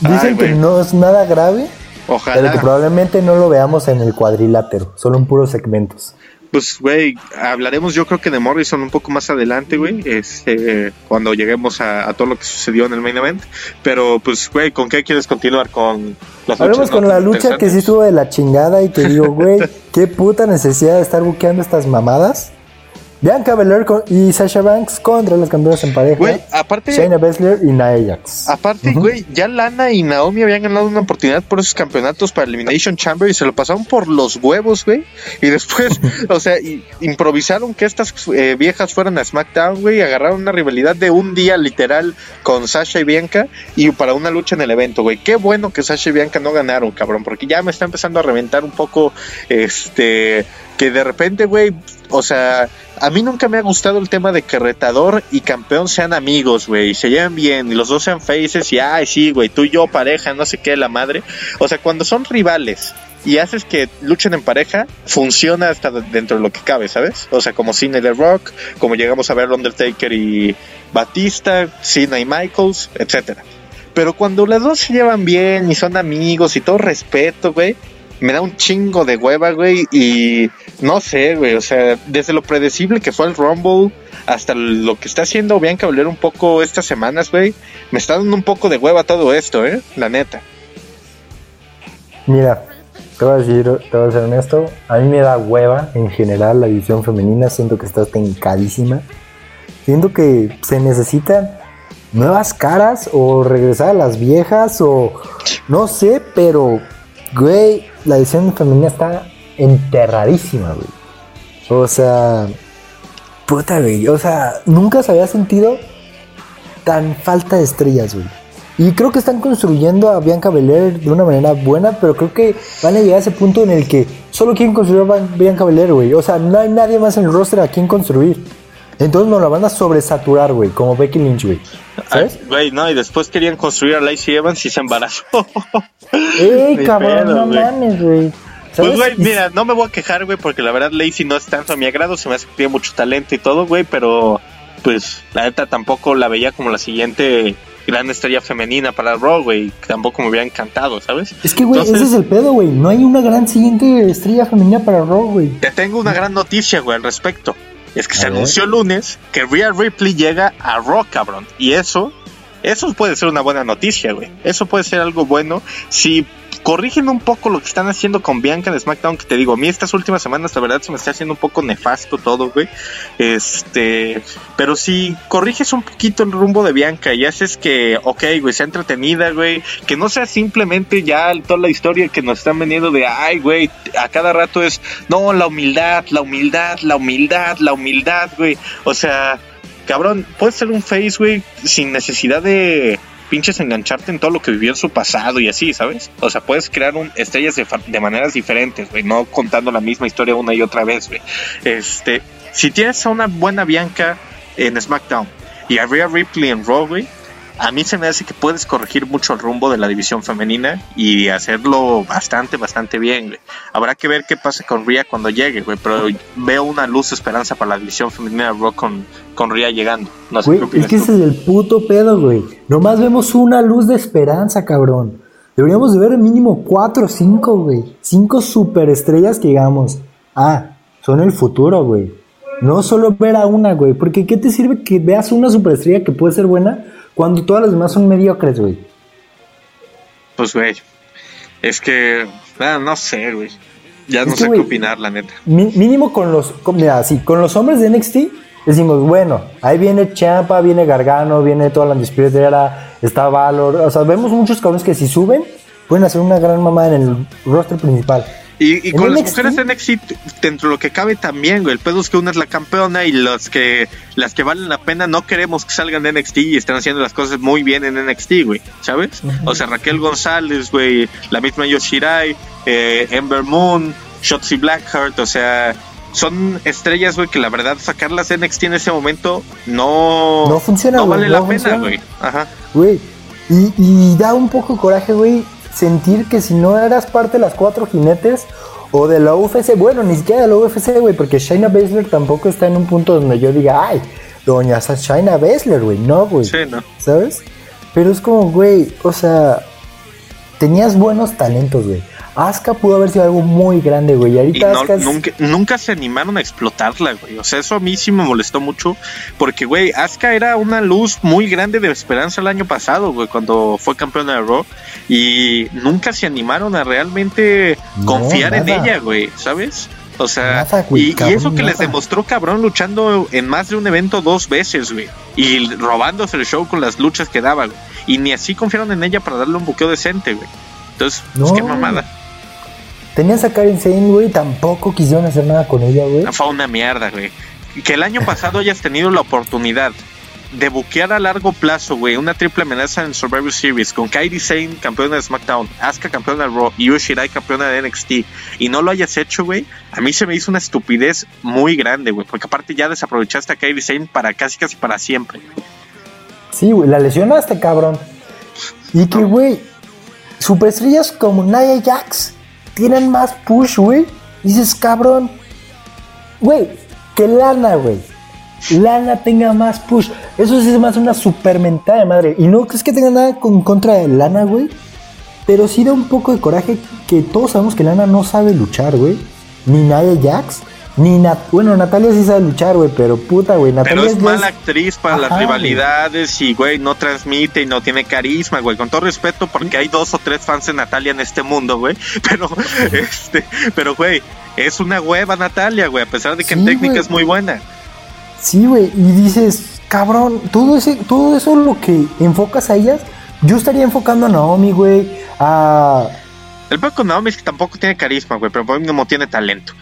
Dicen Ay, que no es nada grave, pero que Ojalá. probablemente no lo veamos en el cuadrilátero, solo en puros segmentos. Pues, güey, hablaremos yo creo que de Morrison un poco más adelante, güey, este, cuando lleguemos a, a todo lo que sucedió en el main event. Pero, pues, güey, ¿con qué quieres continuar? ¿Con las Hablemos con no la lucha que sí estuvo de la chingada y que digo, güey, qué puta necesidad de estar buqueando estas mamadas. Bianca Belair y Sasha Banks contra los campeones en pareja. Güey, aparte, Shayna Baszler y Nia Jax. aparte, güey, ya Lana y Naomi habían ganado una oportunidad por esos campeonatos para Elimination Chamber y se lo pasaron por los huevos, güey. Y después, o sea, y- improvisaron que estas eh, viejas fueran a SmackDown, güey, y agarraron una rivalidad de un día literal con Sasha y Bianca y para una lucha en el evento, güey. Qué bueno que Sasha y Bianca no ganaron, cabrón, porque ya me está empezando a reventar un poco, este, que de repente, güey, o sea, a mí nunca me ha gustado el tema de que retador y campeón sean amigos, güey, se lleven bien, y los dos sean faces, y ay, sí, güey, tú y yo pareja, no sé qué, la madre. O sea, cuando son rivales y haces que luchen en pareja, funciona hasta dentro de lo que cabe, ¿sabes? O sea, como Cena y The Rock, como llegamos a ver Undertaker y Batista, Cena y Michaels, etcétera. Pero cuando las dos se llevan bien y son amigos y todo respeto, güey, me da un chingo de hueva, güey, y no sé, güey, o sea, desde lo predecible que fue el Rumble hasta lo que está haciendo Bianca Belair un poco estas semanas, güey, me está dando un poco de hueva todo esto, eh, la neta. Mira, te voy a decir, te voy a ser honesto, a mí me da hueva en general la división femenina, siento que está tencadísima. Siento que se necesitan nuevas caras o regresar a las viejas o no sé, pero güey, la división femenina está enterradísima, güey. O sea, puta, güey, o sea, nunca se había sentido tan falta de estrellas, güey. Y creo que están construyendo a Bianca Belair de una manera buena, pero creo que van a llegar a ese punto en el que solo quieren construir a Bianca Belair, güey. O sea, no hay nadie más en el roster a quien construir. Entonces nos la van a sobresaturar, güey, como Becky Lynch, güey. ¿Sabes? Güey, no, y después querían construir a Lacey Evans y se embarazó. ¡Ey, cabrón, no mames, güey! Pues, güey, mira, no me voy a quejar, güey, porque la verdad Lacey no es tanto a mi agrado, se me hace que tiene mucho talento y todo, güey, pero pues la neta tampoco la veía como la siguiente gran estrella femenina para Raw, güey. Tampoco me hubiera encantado, ¿sabes? Es que, güey, ese es el pedo, güey. No hay una gran siguiente estrella femenina para Raw, güey. Te tengo una gran noticia, güey, al respecto. Es que se anunció el lunes que Rhea Ripley llega a Raw, cabrón. Y eso, eso puede ser una buena noticia, güey. Eso puede ser algo bueno si corrigen un poco lo que están haciendo con Bianca en SmackDown, que te digo, a mí estas últimas semanas la verdad se me está haciendo un poco nefasto todo, güey. Este, pero si corriges un poquito el rumbo de Bianca y haces que, ok, güey, sea entretenida, güey, que no sea simplemente ya toda la historia que nos están vendiendo de, ay, güey, a cada rato es, no, la humildad, la humildad, la humildad, la humildad, güey. O sea, cabrón, puedes ser un face, güey, sin necesidad de pinches engancharte en todo lo que vivió en su pasado y así, ¿sabes? O sea, puedes crear un, estrellas de, maneras diferentes, güey, no contando la misma historia una y otra vez, güey. Este, si tienes a una buena Bianca en SmackDown y a Rhea Ripley en Raw, güey, a mí se me hace que puedes corregir mucho el rumbo de la división femenina y hacerlo bastante, bastante bien, güey. Habrá que ver qué pasa con Rhea cuando llegue, güey, pero veo una luz de esperanza para la división femenina de Rock con, con Rhea llegando. No sé qué Es que ese es el puto pedo, güey. Nomás vemos una luz de esperanza, cabrón. Deberíamos de ver mínimo cuatro o cinco, güey. Cinco superestrellas que digamos, ah, son el futuro, güey. No solo ver a una, güey. Porque ¿qué te sirve que veas una superestrella que puede ser buena cuando todas las demás son mediocres, güey. Pues, güey. Es que. Ah, no sé, güey. Ya no sé qué opinar, la neta. Mínimo con los. Con, mira, sí, con los hombres de NXT. Decimos, bueno, ahí viene Champa, viene Gargano, viene toda la Era, está Valor. O sea, vemos muchos cabrones que si suben, pueden hacer una gran mamá en el roster principal. Y, con las mujeres de NXT, dentro de lo que cabe también, güey. El pedo es que una es la campeona y las que, las que valen la pena no queremos que salgan de NXT y están haciendo las cosas muy bien en NXT, güey. ¿Sabes? O sea, Raquel González, güey. La misma Yoshirai, eh, Ember Moon, Shotzi Blackheart. O sea, son estrellas, güey, que la verdad sacarlas de NXT en ese momento no, no funciona, no vale la pena, güey. Ajá. Güey. Y, y da un poco de coraje, güey, sentir que si no eras parte de las cuatro jinetes o de la UFC, bueno, ni siquiera de la UFC, güey, porque Shayna Baszler tampoco está en un punto donde yo diga, ay, doña Shayna Baszler, güey, no, güey. Sí, no. ¿Sabes? Pero es como, güey, o sea, tenías buenos talentos, güey. Asuka pudo haber sido algo muy grande, güey. Y ahorita nunca, nunca, se animaron a explotarla, güey. O sea, eso a mí sí me molestó mucho. Porque, güey, Asuka era una luz muy grande de esperanza el año pasado, güey, cuando fue campeona de Raw. Y nunca se animaron a realmente confiar en ella, güey, ¿sabes? O sea, y, eso que les demostró cabrón luchando en más de un evento dos veces, güey. Y robándose el show con las luchas que daba, güey. Y ni así confiaron en ella para darle un buqueo decente, güey. Entonces, pues qué mamada. Tenías a Karen Sane, güey, tampoco quisieron hacer nada con ella, güey. Fue una mierda, güey. Que el año pasado hayas tenido la oportunidad de buquear a largo plazo, güey, una triple amenaza en Survivor Series con Kairi Sane, campeona de SmackDown, Asuka, campeona de Raw y Yoshirai, campeona de NXT, y no lo hayas hecho, güey, a mí se me hizo una estupidez muy grande, güey, porque aparte ya desaprovechaste a Kairi Sane para casi casi para siempre. Sí, güey, la lesionaste, cabrón. Y que, güey, superestrellas como Nia Jax tienen más push, güey. Dices, cabrón, güey, que Lana, güey. Lana tenga más push. Eso sí es más una super mentada de madre. Y no es que tenga nada con contra de Lana, güey. Pero sí da un poco de coraje que todos sabemos que Lana no sabe luchar, güey. Ni Nia Jax. Ni Nat bueno, Natalia sí sabe luchar, güey, pero puta, güey. Natalia pero es, mala actriz para las rivalidades y, güey, no transmite y no tiene carisma, güey. Con todo respeto, porque hay dos o tres fans de Natalia en este mundo, güey. Pero, este, pero, güey, es una hueva Natalia, güey, a pesar de que en técnica es muy buena. Sí, güey, y dices, cabrón, todo, ese, todo eso lo que enfocas a ellas, yo estaría enfocando a Naomi, güey, a el problema con Naomi es que tampoco tiene carisma, güey, pero no tiene talento.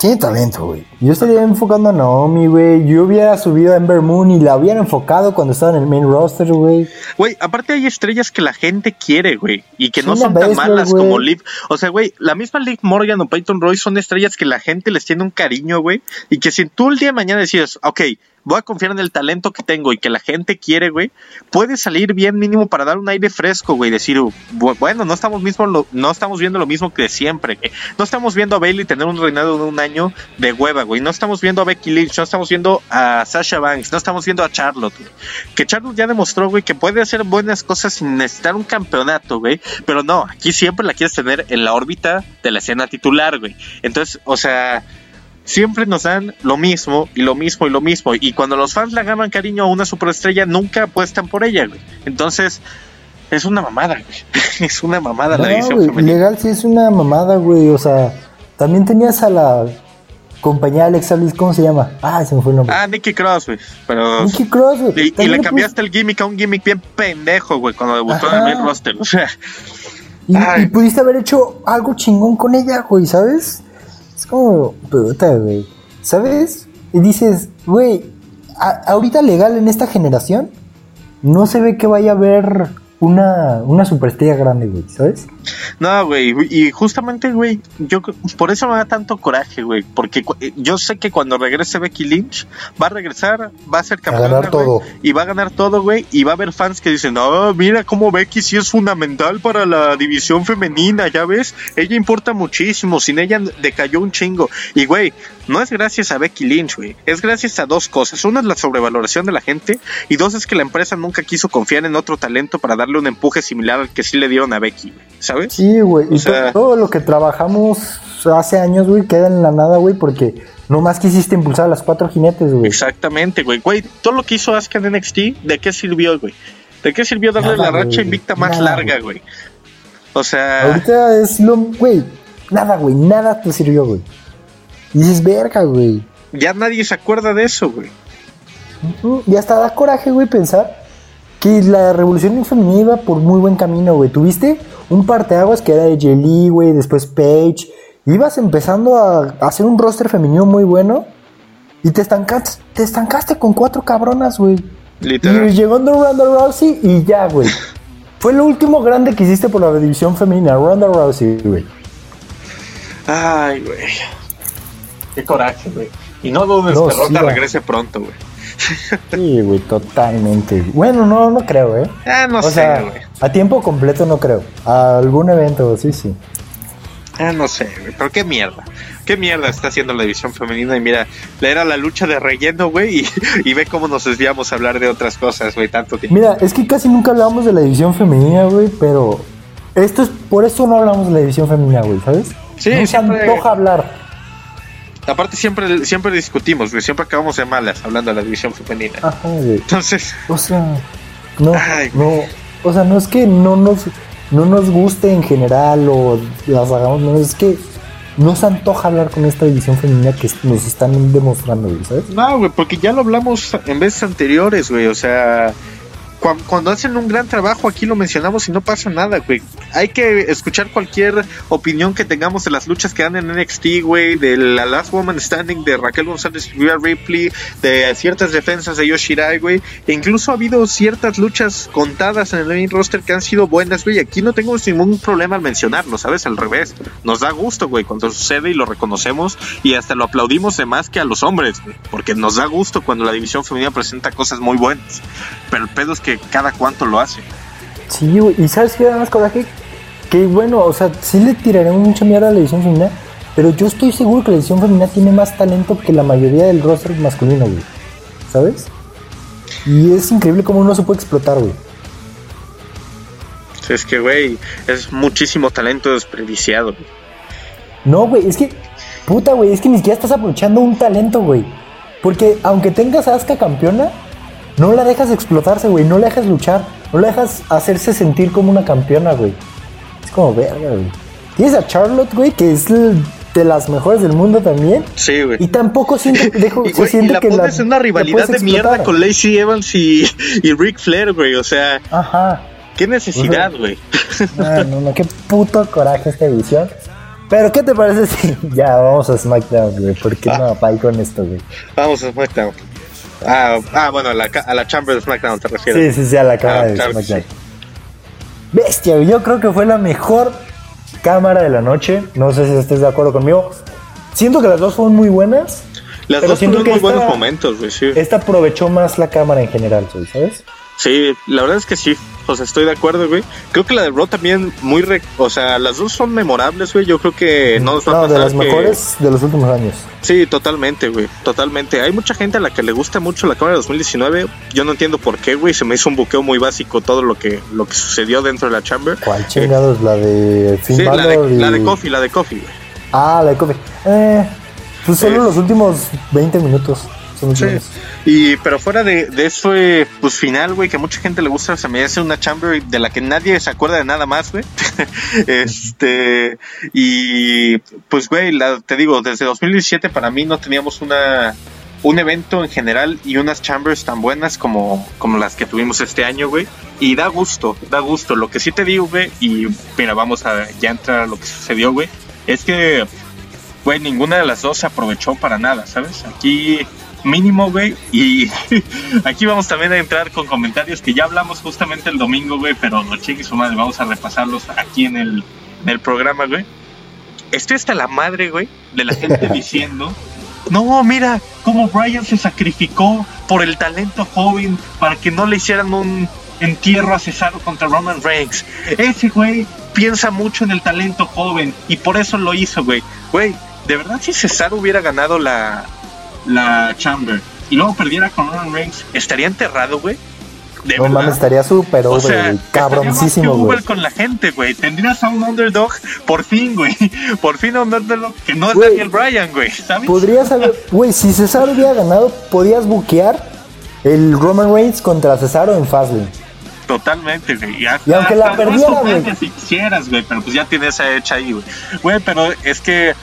Tiene talento, güey. Yo estaría enfocando a Naomi, güey. Yo hubiera subido a Ember Moon y la hubiera enfocado cuando estaba en el main roster, güey. Güey, aparte hay estrellas que la gente quiere, güey. Y que no son tan malas como Liv. O sea, güey, la misma Liv Morgan o Peyton Roy son estrellas que la gente les tiene un cariño, güey. Y que si tú el día de mañana decides, ok, voy a confiar en el talento que tengo y que la gente quiere, güey, puede salir bien mínimo para dar un aire fresco, güey, decir, bueno, no estamos mismo no estamos viendo lo mismo que siempre, no estamos viendo a Bailey tener un reinado de un año de hueva, güey, no estamos viendo a Becky Lynch, no estamos viendo a Sasha Banks, no estamos viendo a Charlotte, güey. que Charlotte ya demostró, güey, que puede hacer buenas cosas sin necesitar un campeonato, güey, pero no, aquí siempre la quieres tener en la órbita de la escena titular, güey. Entonces, o sea, siempre nos dan lo mismo y lo mismo y lo mismo. Y cuando los fans le agarran cariño a una superestrella, nunca apuestan por ella, güey. Entonces, es una mamada, güey. es una mamada la edición Legal sí es una mamada, güey. O sea, también tenías a la compañía Alexa Bliss, ¿cómo se llama? Ah, se me fue el nombre. Ah, Nicky Cross, güey. Pero... Nicky Cross, güey. Y, le cambiaste el gimmick a un gimmick bien pendejo, güey, cuando debutó en el roster. O sea... Y, y, pudiste haber hecho algo chingón con ella, güey, ¿sabes? Es como, puta, güey. ¿Sabes? Y dices, güey, ahorita legal en esta generación, no se ve que vaya a haber una, una superestrella grande, güey, ¿sabes? No, güey, y justamente, güey, yo por eso me da tanto coraje, güey, porque eh, yo sé que cuando regrese Becky Lynch, va a regresar, va a ser campeona, todo. y va a ganar todo, güey, y va a haber fans que dicen, oh, mira cómo Becky sí es fundamental para la división femenina, ya ves, ella importa muchísimo, sin ella decayó un chingo, y güey, no es gracias a Becky Lynch, güey, es gracias a dos cosas, una es la sobrevaloración de la gente, y dos es que la empresa nunca quiso confiar en otro talento para darle un empuje similar al que sí le dieron a Becky, ¿sabes? Sí, güey. Y todo lo que trabajamos hace años, güey, queda en la nada, güey, porque nomás quisiste impulsar a las cuatro jinetes, güey. Exactamente, güey. Güey, todo lo que hizo Asuka en NXT, ¿de qué sirvió, güey? ¿De qué sirvió darle la racha invicta más larga, güey? O sea. Ahorita es lo. Güey, nada, güey, nada te sirvió, güey. Y dices, verga, güey. Ya nadie se acuerda de eso, güey. Y hasta da coraje, güey, pensar que la revolución femenina iba por muy buen camino, güey. Tuviste un parteaguas que era de Jelly, güey, después Paige. Ibas empezando a, hacer un roster femenino muy bueno y te estancaste, te estancaste con cuatro cabronas, güey. Literal. Y llegando Ronda Rousey y ya, güey. Fue lo último grande que hiciste por la división femenina, Ronda Rousey, güey. Ay, güey. Qué coraje, güey. Y no dudes que Ronda regrese pronto, güey. Sí, güey, totalmente. Bueno, no, no creo, ¿eh? Ah, no sé, güey. A tiempo completo no creo. A algún evento, sí, sí. Ah, no sé, güey. Pero qué mierda. ¿Qué mierda está haciendo la división femenina? Y mira, era la lucha de relleno, güey, y, ve cómo nos desviamos a hablar de otras cosas, güey, tanto tiempo. Mira, es que casi nunca hablamos de la división femenina, güey, pero esto es por eso no hablamos de la división femenina, güey, ¿sabes? Sí, no se antoja hablar. Aparte siempre siempre discutimos, siempre acabamos de malas hablando de la división femenina. Ajá, güey. Entonces, o sea, no, no, o sea, no es que no nos no nos guste en general o las hagamos, no es que no se antoja hablar con esta división femenina que nos están demostrando, güey, ¿sabes? No, güey, porque ya lo hablamos en veces anteriores, güey, o sea, cuando, hacen un gran trabajo, aquí lo mencionamos y no pasa nada, güey. Hay que escuchar cualquier opinión que tengamos de las luchas que dan en NXT, güey, de la Last Woman Standing de Raquel González y Ripley, de ciertas defensas de Yoshirai, güey. E incluso ha habido ciertas luchas contadas en el main roster que han sido buenas, güey. Aquí no tengo ningún problema al mencionarlo, ¿sabes? Al revés. Nos da gusto, güey, cuando sucede y lo reconocemos y hasta lo aplaudimos de más que a los hombres, güey. Porque nos da gusto cuando la división femenina presenta cosas muy buenas. Pero el pedo es que cada cuánto lo hace. Sí, güey. ¿Y sabes qué da más coraje? que bueno, o sea, sí le tiraremos mucha mierda a la edición femenina, pero yo estoy seguro que la edición femenina tiene más talento que la mayoría del roster masculino, güey. ¿Sabes? Y es increíble cómo uno se puede explotar, güey. Es que, güey, es muchísimo talento desperdiciado. No, güey, es que, puta, güey, es que ni siquiera estás aprovechando un talento, güey. Porque aunque tengas a Asuka campeona, no la dejas explotarse, güey, no la dejas luchar, no la dejas hacerse sentir como una campeona, güey. Es como verga, güey. Tienes a Charlotte, güey, que es de las mejores del mundo también. Sí, güey. Y tampoco siente, dejo, y, se siente y la que pones en una rivalidad de mierda con Lacey Evans y, y Ric Flair, güey. O sea. Ajá. Qué necesidad, güey. No, no, no, qué puto coraje esta edición. Pero, ¿qué te parece si ya vamos a SmackDown, güey? ¿Por qué ah. no apay con esto, güey? Vamos a SmackDown. Ah, ah bueno, a la, a la Chamber de SmackDown te refieres. Sí, sí, sí, a la cámara ah, de SmackDown. Sí. Bestia, yo creo que fue la mejor cámara de la noche. No sé si estés de acuerdo conmigo. Siento que las dos fueron muy buenas. Las dos fueron muy buenos momentos, güey, sí. Esta aprovechó más la cámara en general, ¿sabes? Sí, la verdad es que sí. O sea, estoy de acuerdo, güey. Creo que la de Raw también muy... O sea, las dos son memorables, güey. Yo creo que no nos va a pasar de las mejores de los últimos años. Sí, totalmente, güey. Totalmente. Hay mucha gente a la que le gusta mucho la cámara de 2019. Yo no entiendo por qué, güey. Se me hizo un buqueo muy básico todo lo que, lo que sucedió dentro de la Chamber. ¿Cuál chingados? la de Finn sí, la de, la de Coffee, la de Coffee, güey. Ah, la de Coffee. Eh, pues solo los últimos 20 minutos. Sí. Y, pero fuera de, de eso, eh, pues final, güey, que a mucha gente le gusta, se me hace una chamber de la que nadie se acuerda de nada más, güey. este, y pues, güey, te digo, desde 2017 para mí no teníamos una, un evento en general y unas chambers tan buenas como, como las que tuvimos este año, güey. Y da gusto, da gusto. Lo que sí te digo, güey, y mira, vamos a ya entrar a lo que sucedió, güey, es que, güey, ninguna de las dos se aprovechó para nada, ¿sabes? Aquí mínimo, güey. Y aquí vamos también a entrar con comentarios que ya hablamos justamente el domingo, güey, pero no chingue su madre, vamos a repasarlos aquí en el, en el programa, güey. Estoy hasta la madre, güey, de la gente diciendo, no, mira, cómo Brian se sacrificó por el talento joven para que no le hicieran un entierro a Cesaro contra Roman Reigns. Ese güey piensa mucho en el talento joven y por eso lo hizo, güey. Güey, de verdad si Cesaro hubiera ganado la, la Chamber y luego perdiera con Roman Reigns, ¿estaría enterrado, güey? De no mames, estaría súper over, o sea, cabroncísimo, güey. con la gente, güey. Tendrías a un underdog, por fin, güey. Por fin un underdog que no es Daniel Bryan, güey. ¿Sabes? Podrías haber, güey, si Cesaro hubiera ganado, podías buquear el Roman Reigns contra Cesaro en Fastlane. Totalmente, güey. y aunque la perdiera, güey. Si quisieras, güey, pero pues ya tienes esa hecha ahí, güey. Güey, pero es que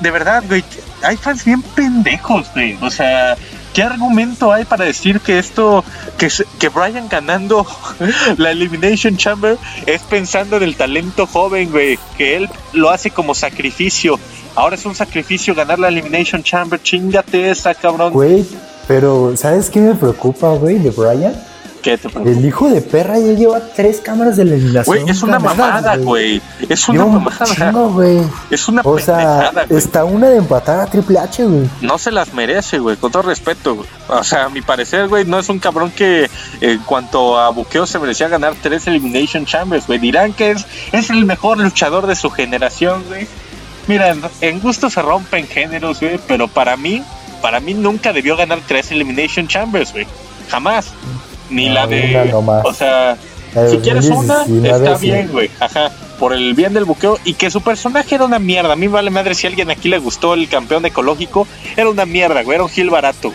de, verdad, güey, hay fans bien pendejos, güey. O sea, ¿qué argumento hay para decir que esto, que, que Brian ganando la Elimination Chamber es pensando en el talento joven, güey? Que él lo hace como sacrificio. Ahora es un sacrificio ganar la Elimination Chamber. Chingate esa, cabrón. Güey, pero ¿sabes qué me preocupa, güey, de Brian? El hijo de perra ya lleva tres cámaras de legislación. Güey, es una mamada, güey. Es una mamada. güey. Es una O sea, está una de empatar a Triple H, güey. No se las merece, güey, con todo respeto. O sea, a mi parecer, güey, no es un cabrón que en cuanto a buqueo se merecía ganar tres Elimination Chambers, güey. Dirán que es, es el mejor luchador de su generación, güey. Mira, en gusto se rompen géneros, güey, pero para mí, para mí nunca debió ganar tres Elimination Chambers, güey. Jamás ni la de. O sea, si quieres una, está bien, güey. Ajá. Por el bien del buqueo y que su personaje era una mierda. A mí vale madre si a alguien aquí le gustó el campeón ecológico. Era una mierda, güey. Era un heel barato.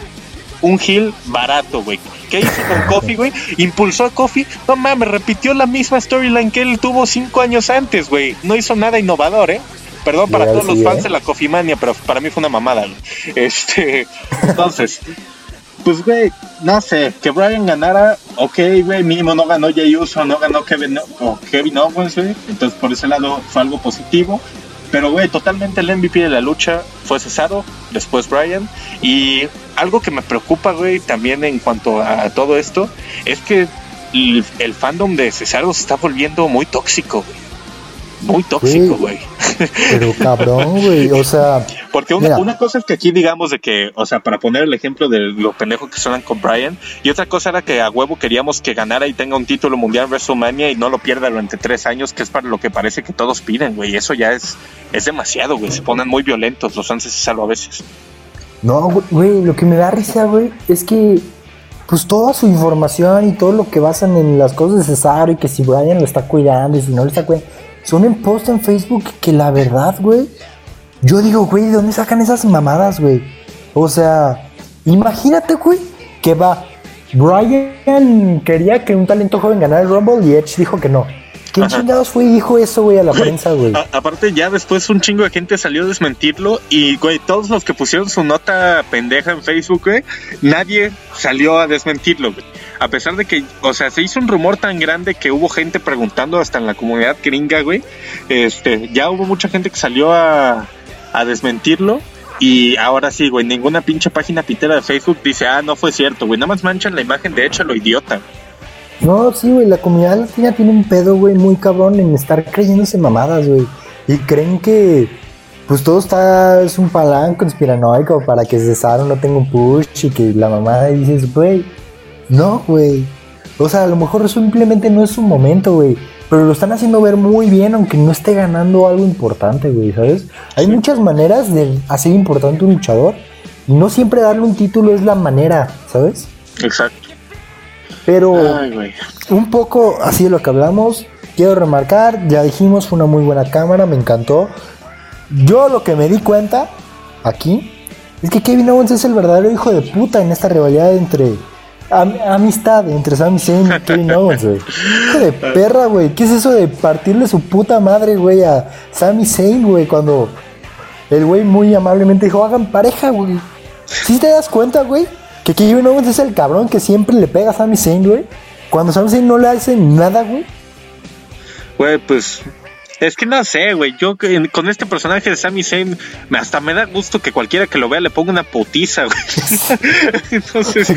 Un heel barato, güey. ¿Qué hizo con Kofi, güey? Impulsó a Kofi. No mames, repitió la misma storyline que él tuvo cinco años antes, güey. No hizo nada innovador, ¿eh? Perdón para todos los fans ¿eh? de la Kofi Mania, pero para mí fue una mamada. Güey. Este, entonces, pues, güey, no sé, que Brian ganara, ok, güey, mínimo no ganó Jay Uso, no ganó Kevin, o Kevin Owens, güey, entonces por ese lado fue algo positivo. Pero, güey, totalmente el MVP de la lucha fue Cesaro, después Brian. Y algo que me preocupa, güey, también en cuanto a, todo esto, es que el, fandom de Cesaro se está volviendo muy tóxico, güey. Muy tóxico, güey. Pero cabrón, güey, o sea, Porque una, una, cosa es que aquí digamos de que, o sea, para poner el ejemplo de lo pendejo que suenan con Brian, y otra cosa era que a huevo queríamos que ganara y tenga un título mundial WrestleMania y no lo pierda durante tres años, que es para lo que parece que todos piden, güey. Eso ya es, es demasiado, güey. Se ponen muy violentos los fans salvo a veces. No, güey, lo que me da risa, güey, es que pues toda su información y todo lo que basan en las cosas de Cesaro y que si Brian lo está cuidando y si no lo está cuidando, son en post en Facebook que la verdad, güey, yo digo, güey, ¿de dónde sacan esas mamadas, güey? O sea, imagínate, güey, que va, Brian quería que un talento joven ganara el Rumble y Edge dijo que no. ¿Quién chingados fue y dijo eso, güey, a la prensa, güey? aparte, ya después un chingo de gente salió a desmentirlo y, güey, todos los que pusieron su nota pendeja en Facebook, güey, nadie salió a desmentirlo, güey. A pesar de que, o sea, se hizo un rumor tan grande que hubo gente preguntando hasta en la comunidad gringa, güey. Este, ya hubo mucha gente que salió a, a desmentirlo. Y ahora sí, güey, ninguna pinche página pitera de Facebook dice, ah, no fue cierto, güey. Nada más manchan la imagen de hecho lo idiota. No, sí, güey, la comunidad latina tiene un pedo, güey, muy cabrón en estar creyéndose mamadas, güey. Y creen que, pues todo está, es un palán conspiranoico para que Cesaro no tenga un push y que la mamada dices, güey, no, güey. O sea, a lo mejor simplemente no es su momento, güey. Pero lo están haciendo ver muy bien, aunque no esté ganando algo importante, güey, ¿sabes? Hay muchas maneras de hacer importante un luchador. Y no siempre darle un título es la manera, ¿sabes? Exacto. Pero un poco así de lo que hablamos, quiero remarcar, ya dijimos, fue una muy buena cámara, me encantó. Yo lo que me di cuenta aquí es que Kevin Owens es el verdadero hijo de puta en esta rivalidad entre amistad entre Sami Zayn y Kevin Owens, güey. Hijo de perra, güey. ¿Qué es eso de partirle su puta madre, güey, a Sami Zayn, güey? Cuando el güey muy amablemente dijo, hagan pareja, güey. ¿Sí te das cuenta, güey? Que Kevin Owens es el cabrón que siempre le pega a Sami Zayn, güey. Cuando Sami Zayn no le hace nada, güey. Güey, pues es que no sé, güey. Yo con este personaje de Sami Zayn, hasta me da gusto que cualquiera que lo vea le ponga una putiza, güey. Entonces,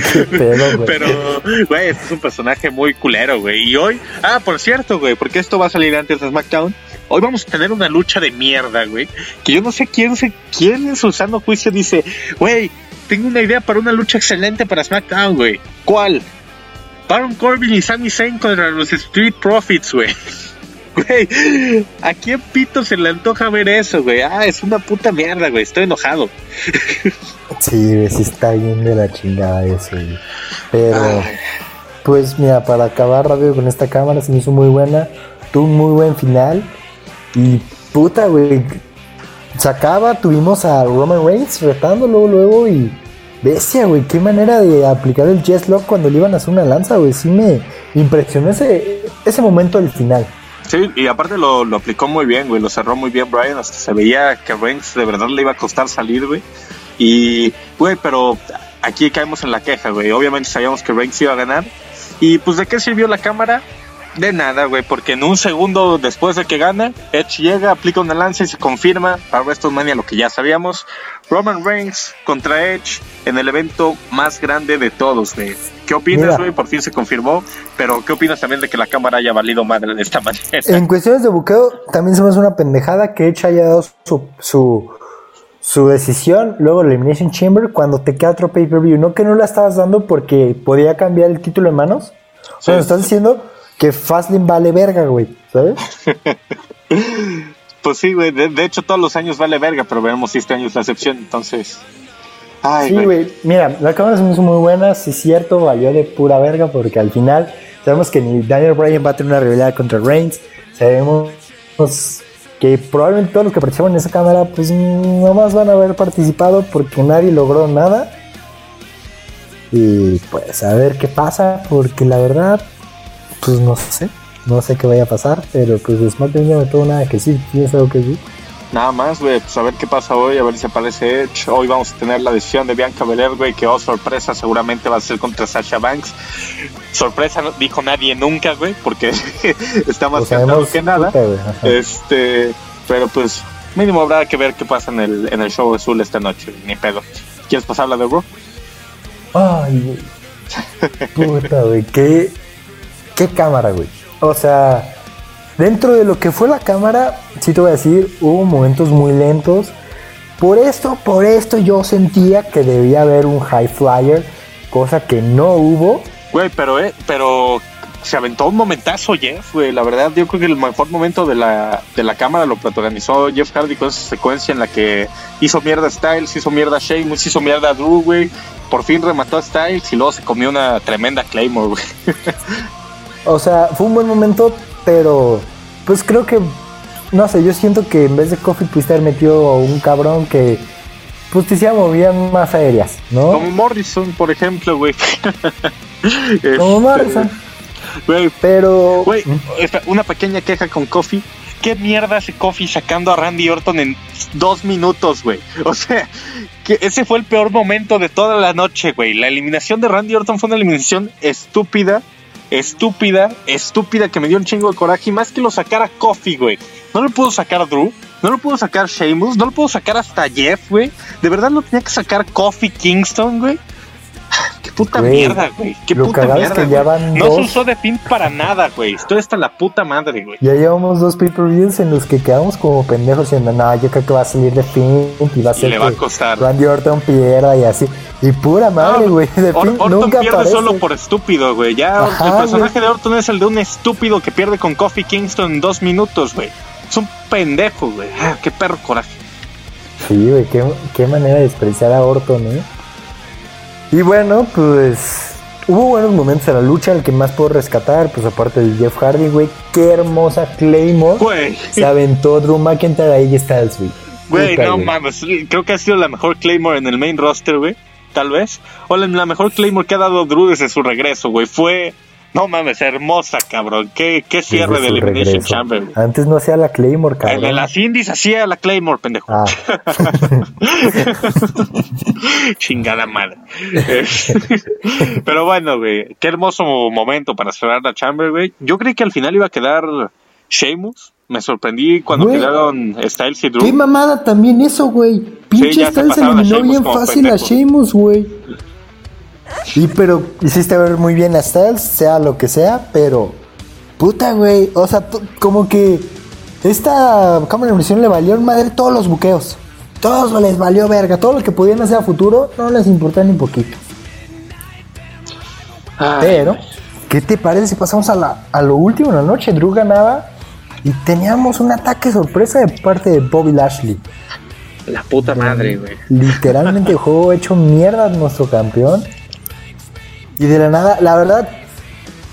pero, güey, este es un personaje muy culero, güey. Y hoy, ah, por cierto, güey, porque esto va a salir antes de SmackDown. Hoy vamos a tener una lucha de mierda, güey. Que yo no sé quién, se, quién en su sano juicio dice, güey, tengo una idea para una lucha excelente para SmackDown, güey. ¿Cuál? Baron Corbin y Sami Zayn contra los Street Profits, güey. Güey, ¿a quién pito se le antoja ver eso, güey? Ah, es una puta mierda, güey. Estoy enojado. Sí, sí está bien de la chingada eso, güey. Pero, pues mira, para acabar rápido con esta cámara, se me hizo muy buena. Tuvo un muy buen final. Y puta, güey, se acaba, tuvimos a Roman Reigns retándolo luego y bestia, güey, qué manera de aplicar el Jazz Lock cuando le iban a hacer una lanza, güey, sí me impresionó ese, ese momento del final. Sí, y aparte lo, lo aplicó muy bien, güey, lo cerró muy bien Brian, hasta se veía que Reigns de verdad le iba a costar salir, güey. Y, güey, pero aquí caemos en la queja, güey, obviamente sabíamos que Reigns iba a ganar. Y pues de qué sirvió la cámara? De nada, güey, porque en un segundo después de que gana, Edge llega, aplica una lanza y se confirma para WrestleMania lo que ya sabíamos. Roman Reigns contra Edge en el evento más grande de todos, güey. ¿Qué opinas, güey? Por fin se confirmó, pero ¿qué opinas también de que la cámara haya valido madre de esta manera? En cuestiones de buqueo, también se me hace una pendejada que Edge haya dado su, su, su decisión, luego Elimination Chamber, cuando te queda otro pay-per-view. No que no la estabas dando porque podía cambiar el título de manos. O sea, estás diciendo que Fastlane vale verga, güey, ¿sabes? pues sí, güey, de, hecho todos los años vale verga, pero veremos si este año es la excepción, entonces... Ay, sí, güey, mira, la cámara se me hizo muy buena, sí es cierto, valió de pura verga, porque al final sabemos que ni Daniel Bryan va a tener una rivalidad contra Reigns, sabemos que probablemente todos los que participan en esa cámara, pues nomás van a haber participado porque nadie logró nada. Y pues a ver qué pasa, porque la verdad, pues no sé, no sé qué vaya a pasar, pero pues SmackDown no todo nada que sí, tienes algo que sí. Nada más, güey, pues a ver qué pasa hoy, a ver si aparece Edge. Hoy vamos a tener la decisión de Bianca Belair, güey, que oh, sorpresa, seguramente va a ser contra Sasha Banks. Sorpresa, no dijo nadie nunca, güey, porque está más cantado que nada. este, pero pues mínimo habrá que ver qué pasa en el, en el show azul esta noche, ni pedo. ¿Quieres pasarla de Raw? Ay, güey. Puta, güey, qué qué cámara, güey. O sea, dentro de lo que fue la cámara, sí te voy a decir, hubo momentos muy lentos. Por esto, por esto yo sentía que debía haber un high flyer, cosa que no hubo. Güey, pero, eh, pero se aventó un momentazo Jeff, güey. La verdad, yo creo que el mejor momento de la, de la cámara lo protagonizó Jeff Hardy con esa secuencia en la que hizo mierda a Styles, hizo mierda a Sheamus, hizo mierda Drew, güey. Por fin remató a Styles y luego se comió una tremenda Claymore, güey. o sea, fue un buen momento, pero pues creo que no sé, yo siento que en vez de Coffee pudiste haber metido un cabrón que pues te movían más aéreas, ¿no? Como Morrison, por ejemplo, güey. Como Morrison. Güey, pero. Güey, una pequeña queja con Coffee. ¿Qué mierda hace Coffee sacando a Randy Orton en dos minutos, güey? O sea, que ese fue el peor momento de toda la noche, güey. La eliminación de Randy Orton fue una eliminación estúpida, estúpida, estúpida que me dio un chingo de coraje. Y más que lo sacara Coffee, güey. No lo pudo sacar Drew, no lo pudo sacar Sheamus, no lo pudo sacar hasta Jeff, güey. De verdad lo tenía que sacar Coffee Kingston, güey. Puta mierda, güey. Qué puta mierda. no se usó de fin para nada, güey. Esto está la puta madre, güey. Ya llevamos dos pay-per-views en los que quedamos como pendejos diciendo, no, yo creo que va a salir de fin y va a ser. le va a costar. Randy Orton pierda y así. Y pura madre, güey. de fin Orton pierde solo por estúpido, güey. Ya el personaje de Orton es el de un estúpido que pierde con Kofi Kingston en dos minutos, güey. Es un pendejo, güey. Ah, qué perro coraje. Sí, güey, qué, qué, manera de despreciar a Orton, ¿eh? Y bueno, pues hubo buenos momentos en la lucha, el que más puedo rescatar, pues aparte de Jeff Hardy, güey, qué hermosa Claymore. Güey. Se aventó Drew McIntyre ahí está güey. Güey, no mames, creo que ha sido la mejor Claymore en el main roster, güey. Tal vez. O la mejor Claymore que ha dado Drew desde su regreso, güey. Fue no mames, hermosa, cabrón. Qué, qué cierre de Elimination Chamber. Antes no hacía la Claymore, cabrón. En las indies hacía la Claymore, pendejo. Ah. Chingada madre. Pero bueno, güey. Qué hermoso momento para cerrar la Chamber, güey. Yo creí que al final iba a quedar Sheamus. Me sorprendí cuando quedaron Styles y Drew. Qué mamada también eso, güey. Pinche Styles eliminó bien fácil a Sheamus, güey. Y pero hiciste ver muy bien a Styles, sea lo que sea, pero puta, güey. O sea, como que esta cámara de emisión le valió madre todos los buqueos. Todos les valió verga. Todo lo que pudieran hacer a futuro no les importa ni poquito. Pero, ¿qué te parece si pasamos a, la, a lo último de la noche? Drew ganaba y teníamos un ataque sorpresa de parte de Bobby Lashley. La puta madre, güey. Literalmente juego hecho mierda a nuestro campeón. Y de la nada, la verdad,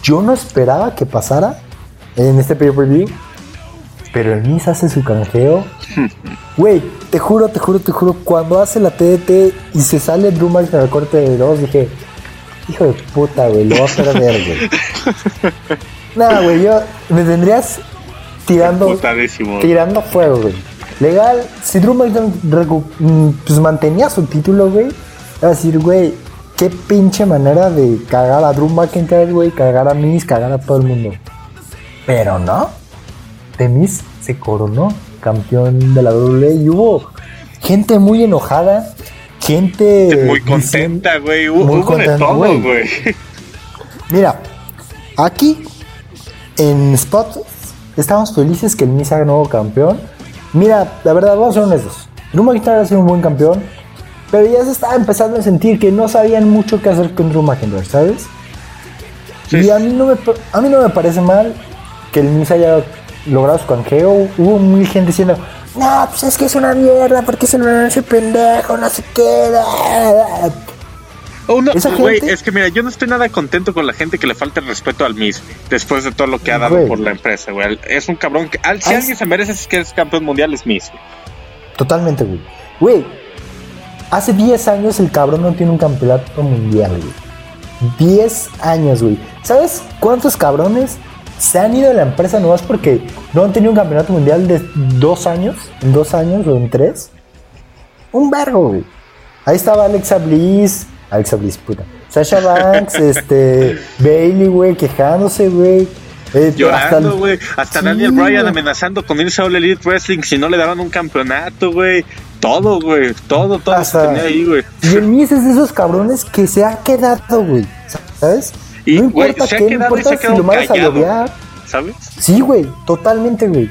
yo no esperaba que pasara en este pay-per-view. Pero el Miz hace su canjeo. Güey, te juro, te juro, te juro, cuando hace la TDT y se sale Drew en el corte de dos, dije, hijo de puta, güey, lo va a perder, güey. Nada, güey, yo me tendrías tirando, tirando fuego, güey. Legal, si Drew mm, pues mantenía su título, güey, a decir, güey, qué pinche manera de cagar a Drew McIntyre, güey, cagar a Miz, cagar a todo el mundo. Pero no, de Miz se coronó campeón de la WWE y hubo gente muy enojada, gente muy contenta, güey, hubo, de todo, güey. Mira, aquí en Spot estamos felices que el Miz haga nuevo campeón. Mira, la verdad, vamos a ser honestos. Drew McIntyre ha sido un buen campeón pero ya se estaba empezando a sentir que no sabían mucho qué hacer con Drew McIntyre, ¿sabes? Y a mí, no me, a mí no me parece mal que el Miz haya logrado su canjeo. Hubo muy gente diciendo, no, pues es que es una mierda, porque se lo hace pendejo, no se queda. Oh, no, es que mira, yo no estoy nada contento con la gente que le falta el respeto al Miz después de todo lo que ha dado por la empresa, güey. Es un cabrón que, si alguien se merece es que es campeón mundial, es Miz. Totalmente, güey. Güey, Hace 10 años el cabrón no tiene un campeonato mundial, güey. 10 años, güey. ¿Sabes cuántos cabrones se han ido de la empresa nomás porque no han tenido un campeonato mundial de dos años? ¿En dos años o en tres? Un vergo, güey. Ahí estaba Alexa Bliss. Alexa Bliss, puta. Sasha Banks, este. Bailey, güey, quejándose, güey. Eh, Llorando, güey. Hasta, Daniel Bryan amenazando con irse a All Elite Wrestling si no le daban un campeonato, güey. Todo, güey. Todo, todo se tenía ahí, güey. Y el Miz es de esos cabrones que se ha quedado, güey. ¿Sabes? Y, no importa qué, no importa si lo mandas a llorar. ¿Sabes? Sí, güey. Totalmente, güey.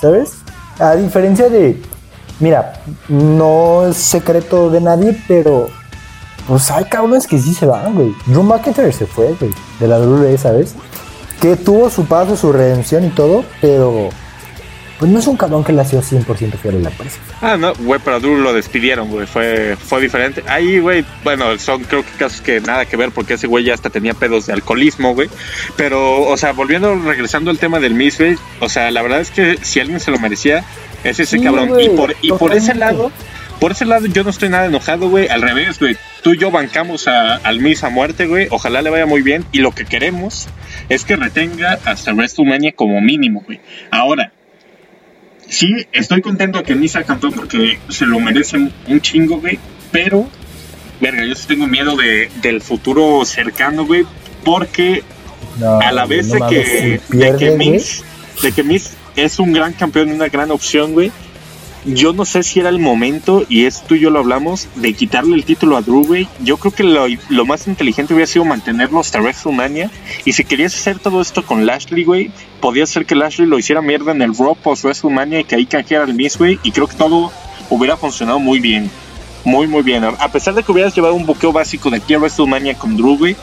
¿Sabes? A diferencia de mira, no es secreto de nadie, pero pues hay cabrones que sí se van, güey. Drew McIntyre se fue, güey, de la WWE, ¿sabes? Que tuvo su paso, su redención y todo, pero pues no es un cabrón que le ha sido 100% fiel a la empresa. Ah, no, güey, pero Drew lo despidieron, güey, fue, fue diferente. Ahí, güey, bueno, son creo que casos que nada que ver porque ese güey ya hasta tenía pedos de alcoholismo, güey. Pero, o sea, volviendo, regresando al tema del Miss, güey, o sea, la verdad es que si alguien se lo merecía, es ese cabrón. y por, y por ese lado, por ese lado yo no estoy nada enojado, güey, al revés, güey. Tú y yo bancamos a, al Miss a muerte, güey. Ojalá le vaya muy bien. Y lo que queremos es que retenga hasta WrestleMania como mínimo, güey. Ahora, sí, estoy contento que Misa campeón porque se lo merece un chingo, güey. Pero, verga, yo sí tengo miedo de, del futuro cercano, güey. Porque a la vez de, que, de, que Miss, de que Miss es un gran campeón, una gran opción, güey yo no sé si era el momento, y esto tú y yo lo hablamos, de quitarle el título a Drew, güey. Yo creo que lo, más inteligente hubiera sido mantenerlo hasta WrestleMania. Y si querías hacer todo esto con Lashley, güey, podía ser que Lashley lo hiciera mierda en el Raw post WrestleMania y que ahí canjeara el Miss, güey. Y creo que todo hubiera funcionado muy bien. Muy, muy bien. A pesar de que hubieras llevado un buqueo básico de aquí a WrestleMania con Drew, güey,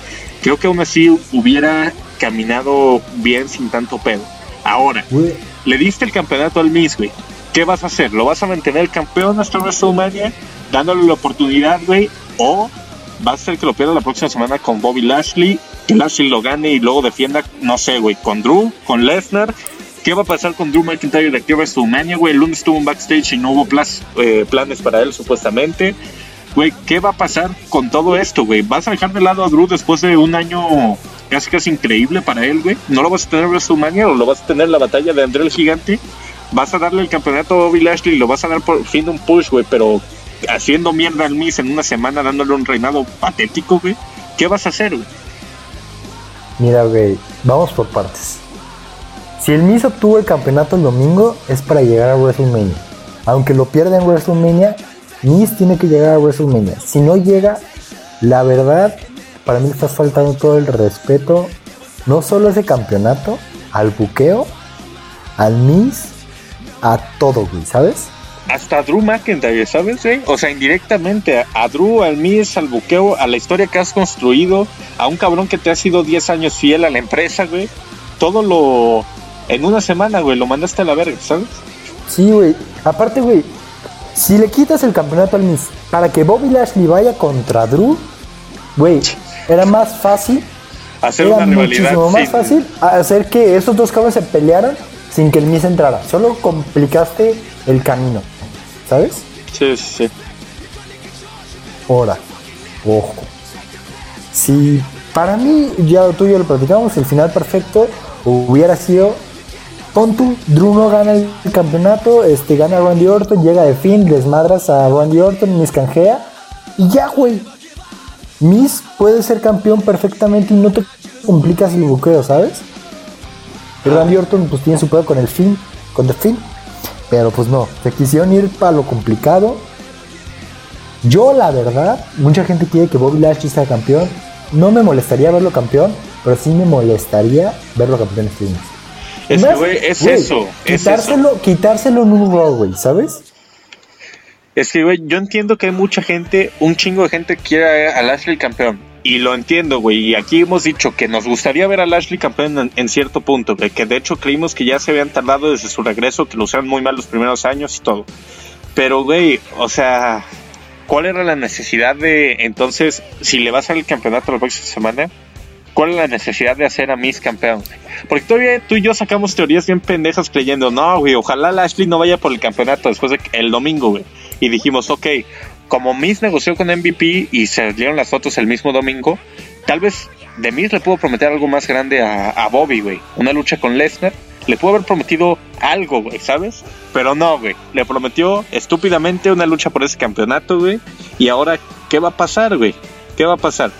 creo que aún así hubiera caminado bien sin tanto pedo. Ahora, le diste el campeonato al Miss, güey ¿qué vas a hacer? ¿Lo vas a mantener campeón hasta WrestleMania dándole la oportunidad, güey? ¿O va a ser que lo pierda la próxima semana con Bobby Lashley, que Lashley lo gane y luego defienda, no sé, güey, con Drew, con Lesnar? ¿Qué va a pasar con Drew McIntyre de aquí a WrestleMania, güey? El lunes estuvo un backstage y no hubo eh, planes para él, supuestamente. Güey, ¿qué va a pasar con todo esto, güey? ¿Vas a dejar de lado a Drew después de un año casi casi increíble para él, güey? ¿No lo vas a tener en WrestleMania o lo vas a tener en la batalla de André el Gigante? Vas a darle el campeonato a Bobby Lashley y lo vas a dar por fin de un push, güey, pero haciendo mierda al Miz en una semana, dándole un reinado patético, güey. ¿Qué vas a hacer, güey? Mira, güey, vamos por partes. Si el Miz obtuvo el campeonato el domingo, es para llegar a WrestleMania. Aunque lo pierda en WrestleMania, Miz tiene que llegar a WrestleMania. Si no llega, la verdad, para mí estás faltando todo el respeto, no solo a ese campeonato, al buqueo, al Miz a todo, güey, ¿sabes? Hasta Drew McIntyre, ¿sabes, güey? O sea, indirectamente, a Drew, al Miz, al buqueo, a la historia que has construido, a un cabrón que te ha sido 10 años fiel a la empresa, güey. Todo lo. En una semana, güey, lo mandaste a la verga, ¿sabes? Sí, güey. Aparte, güey, si le quitas el campeonato al Miz para que Bobby Lashley vaya contra Drew, güey, era más fácil. Hacer una rivalidad. Muchísimo más fácil hacer que esos dos cabrones se pelearan sin que el Miz entrara. Solo complicaste el camino, ¿sabes? Sí, sí. Ahora, ojo. Si para mí, ya tú y yo lo platicamos, el final perfecto hubiera sido pon tú, Drew no gana el campeonato, este, gana Randy Orton, llega de fin, desmadras a Randy Orton, Miss canjea, y ya, güey. Miss puede ser campeón perfectamente y no te complicas el buqueo, ¿sabes? Y Randy Orton pues tiene su pedo con el fin, con The fin. Pero pues no, se quisieron ir para lo complicado. Yo la verdad, mucha gente quiere que Bobby Lashley sea campeón. No me molestaría verlo campeón, pero sí me molestaría verlo campeón este mes. Es, es eso. Quitárselo, quitárselo en un Raw, güey, ¿sabes? Es que, güey, yo entiendo que hay mucha gente, un chingo de gente que quiere a Lashley campeón. Y lo entiendo, güey. Y aquí hemos dicho que nos gustaría ver a Lashley campeón en, cierto punto, que de hecho creímos que ya se habían tardado desde su regreso, que lo usaron muy mal los primeros años y todo. Pero, güey, o sea, ¿cuál era la necesidad de entonces, si le vas a el campeonato la próxima semana, cuál es la necesidad de hacer a Miss campeón? Porque todavía tú y yo sacamos teorías bien pendejas creyendo, no, güey, ojalá Lashley no vaya por el campeonato después del el domingo, güey. Y dijimos, ok, como Miz negoció con MVP y se dieron las fotos el mismo domingo, tal vez de Miz le puedo prometer algo más grande a, Bobby, güey. Una lucha con Lesnar. Le pudo haber prometido algo, güey, ¿sabes? Pero no, güey. Le prometió estúpidamente una lucha por ese campeonato, güey. Y ahora, ¿qué va a pasar, güey? ¿Qué va a pasar?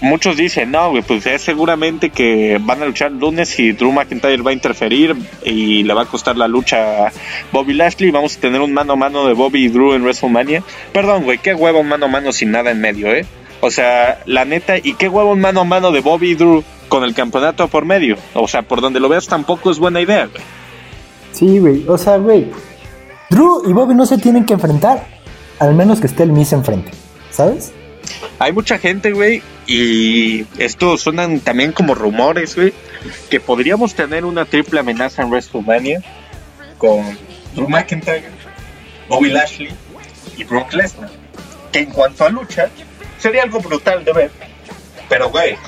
Muchos dicen, no, güey, pues es seguramente que van a luchar el lunes y Drew McIntyre va a interferir y le va a costar la lucha a Bobby Lashley. Vamos a tener un mano a mano de Bobby y Drew en WrestleMania. Perdón, güey, qué huevo un mano a mano sin nada en medio, ¿eh? O sea, la neta, ¿y qué huevo un mano a mano de Bobby y Drew con el campeonato por medio? O sea, por donde lo veas tampoco es buena idea, güey. Sí, güey, o sea, güey, Drew y Bobby no se tienen que enfrentar, al menos que esté el Miz enfrente, ¿sabes? Hay mucha gente, güey, y esto suenan también como rumores, güey, que podríamos tener una triple amenaza en WrestleMania con Drew McIntyre, Bobby Lashley y Brock Lesnar. Que en cuanto a lucha, sería algo brutal de ver. Pero, güey,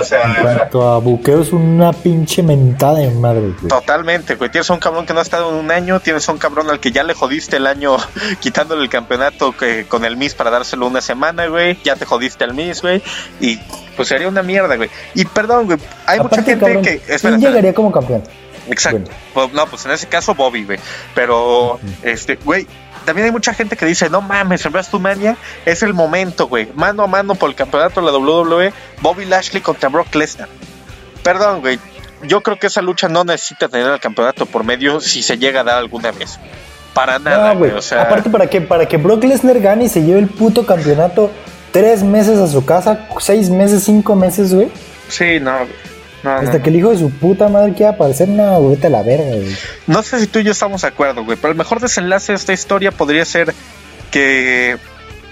o sea. En cuanto a buqueo, es una pinche mentada de madre, güey. Totalmente, güey. Tienes a un cabrón que no ha estado en un año, tienes a un cabrón al que ya le jodiste el año quitándole el campeonato que, con el Miss para dárselo una semana, güey. Ya te jodiste al Miss, güey. Y pues sería una mierda, güey. Y perdón, güey. Hay mucha gente cabrón, que. ¿quién espera, espera. llegaría como campeón? Exacto. Bueno. Pues, no, pues en ese caso Bobby, güey. Pero, este, güey, también hay mucha gente que dice, no mames, en WrestleMania es el momento, güey. Mano a mano por el campeonato de la WWE, Bobby Lashley contra Brock Lesnar. Perdón, güey. Yo creo que esa lucha no necesita tener el campeonato por medio si se llega a dar alguna vez. Para nada, güey. O sea, Aparte, ¿para que Para que Brock Lesnar gane y se lleve el puto campeonato tres meses a su casa, seis meses, cinco meses, güey. sí, no, güey. No, Hasta no. que el hijo de su puta madre quiera aparecer, no, güey, vete a la verga, güey. No sé si tú y yo estamos de acuerdo, güey, pero el mejor desenlace de esta historia podría ser que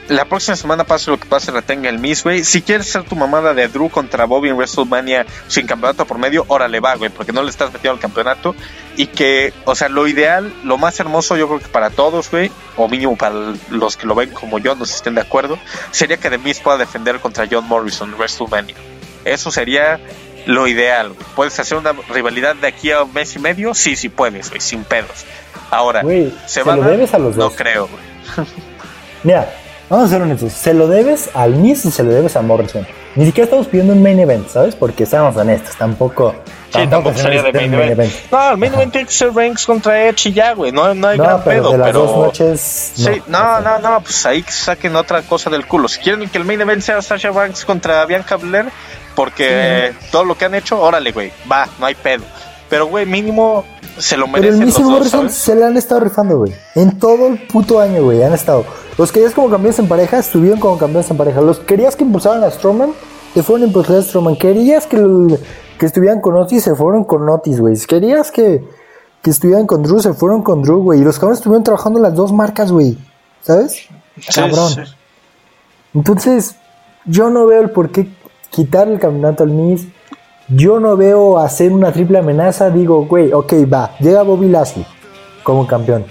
la próxima semana pase lo que pase, retenga el Miss, güey. Si quieres ser tu mamada de Drew contra Bobby en WrestleMania sin campeonato por medio, órale va, güey, porque no le estás metiendo al campeonato. Y que, o sea, lo ideal, lo más hermoso, yo creo que para todos, güey, o mínimo para los que lo ven como yo, no sé si estén de acuerdo, sería que The Miz pueda defender contra John Morrison en WrestleMania. Eso sería lo ideal. güey. ¿Puedes hacer una rivalidad de aquí a un mes y medio? Sí, sí puedes, güey, sin pedos. Ahora, ¿se, se va lo a dar? debes a los No dos. creo, güey. Mira, vamos a ser honestos. Se lo debes al Miz y se lo debes a Morrison. Ni siquiera estamos pidiendo un main event, ¿sabes? Porque seamos honestos, tampoco. Sí, tampoco se sería de main un event. No, el main event tiene que ser Reigns contra Edge y ya, güey. No, no hay No, gran pero pedo, de las pero. dos noches. Sí, no, no, no, pues ahí que saquen otra cosa del culo. Si quieren que el main event sea Sasha Banks contra Bianca Belair, porque todo lo que han hecho, órale, güey, va, no hay pedo. Pero, güey, mínimo se lo Pero el merecen Miz los dos, Morrison se le han estado rifando, güey. En todo el puto año, güey, han estado. Los querías como campeones en pareja, estuvieron como campeones en pareja. Los querías que impulsaran a Strowman, te fueron a impulsar a Strowman. Querías que, el- que estuvieran con Otis, se fueron con Otis, güey. Querías que, que estuvieran con Drew, se fueron con Drew, güey. Y los cabrones estuvieron trabajando las dos marcas, güey. ¿Sabes? Sí, Cabrón. sí. Entonces, yo no veo el por qué quitar el campeonato al Miz. Yo no veo hacer una triple amenaza. Digo, güey, ok, va. Llega Bobby Lashley como campeón.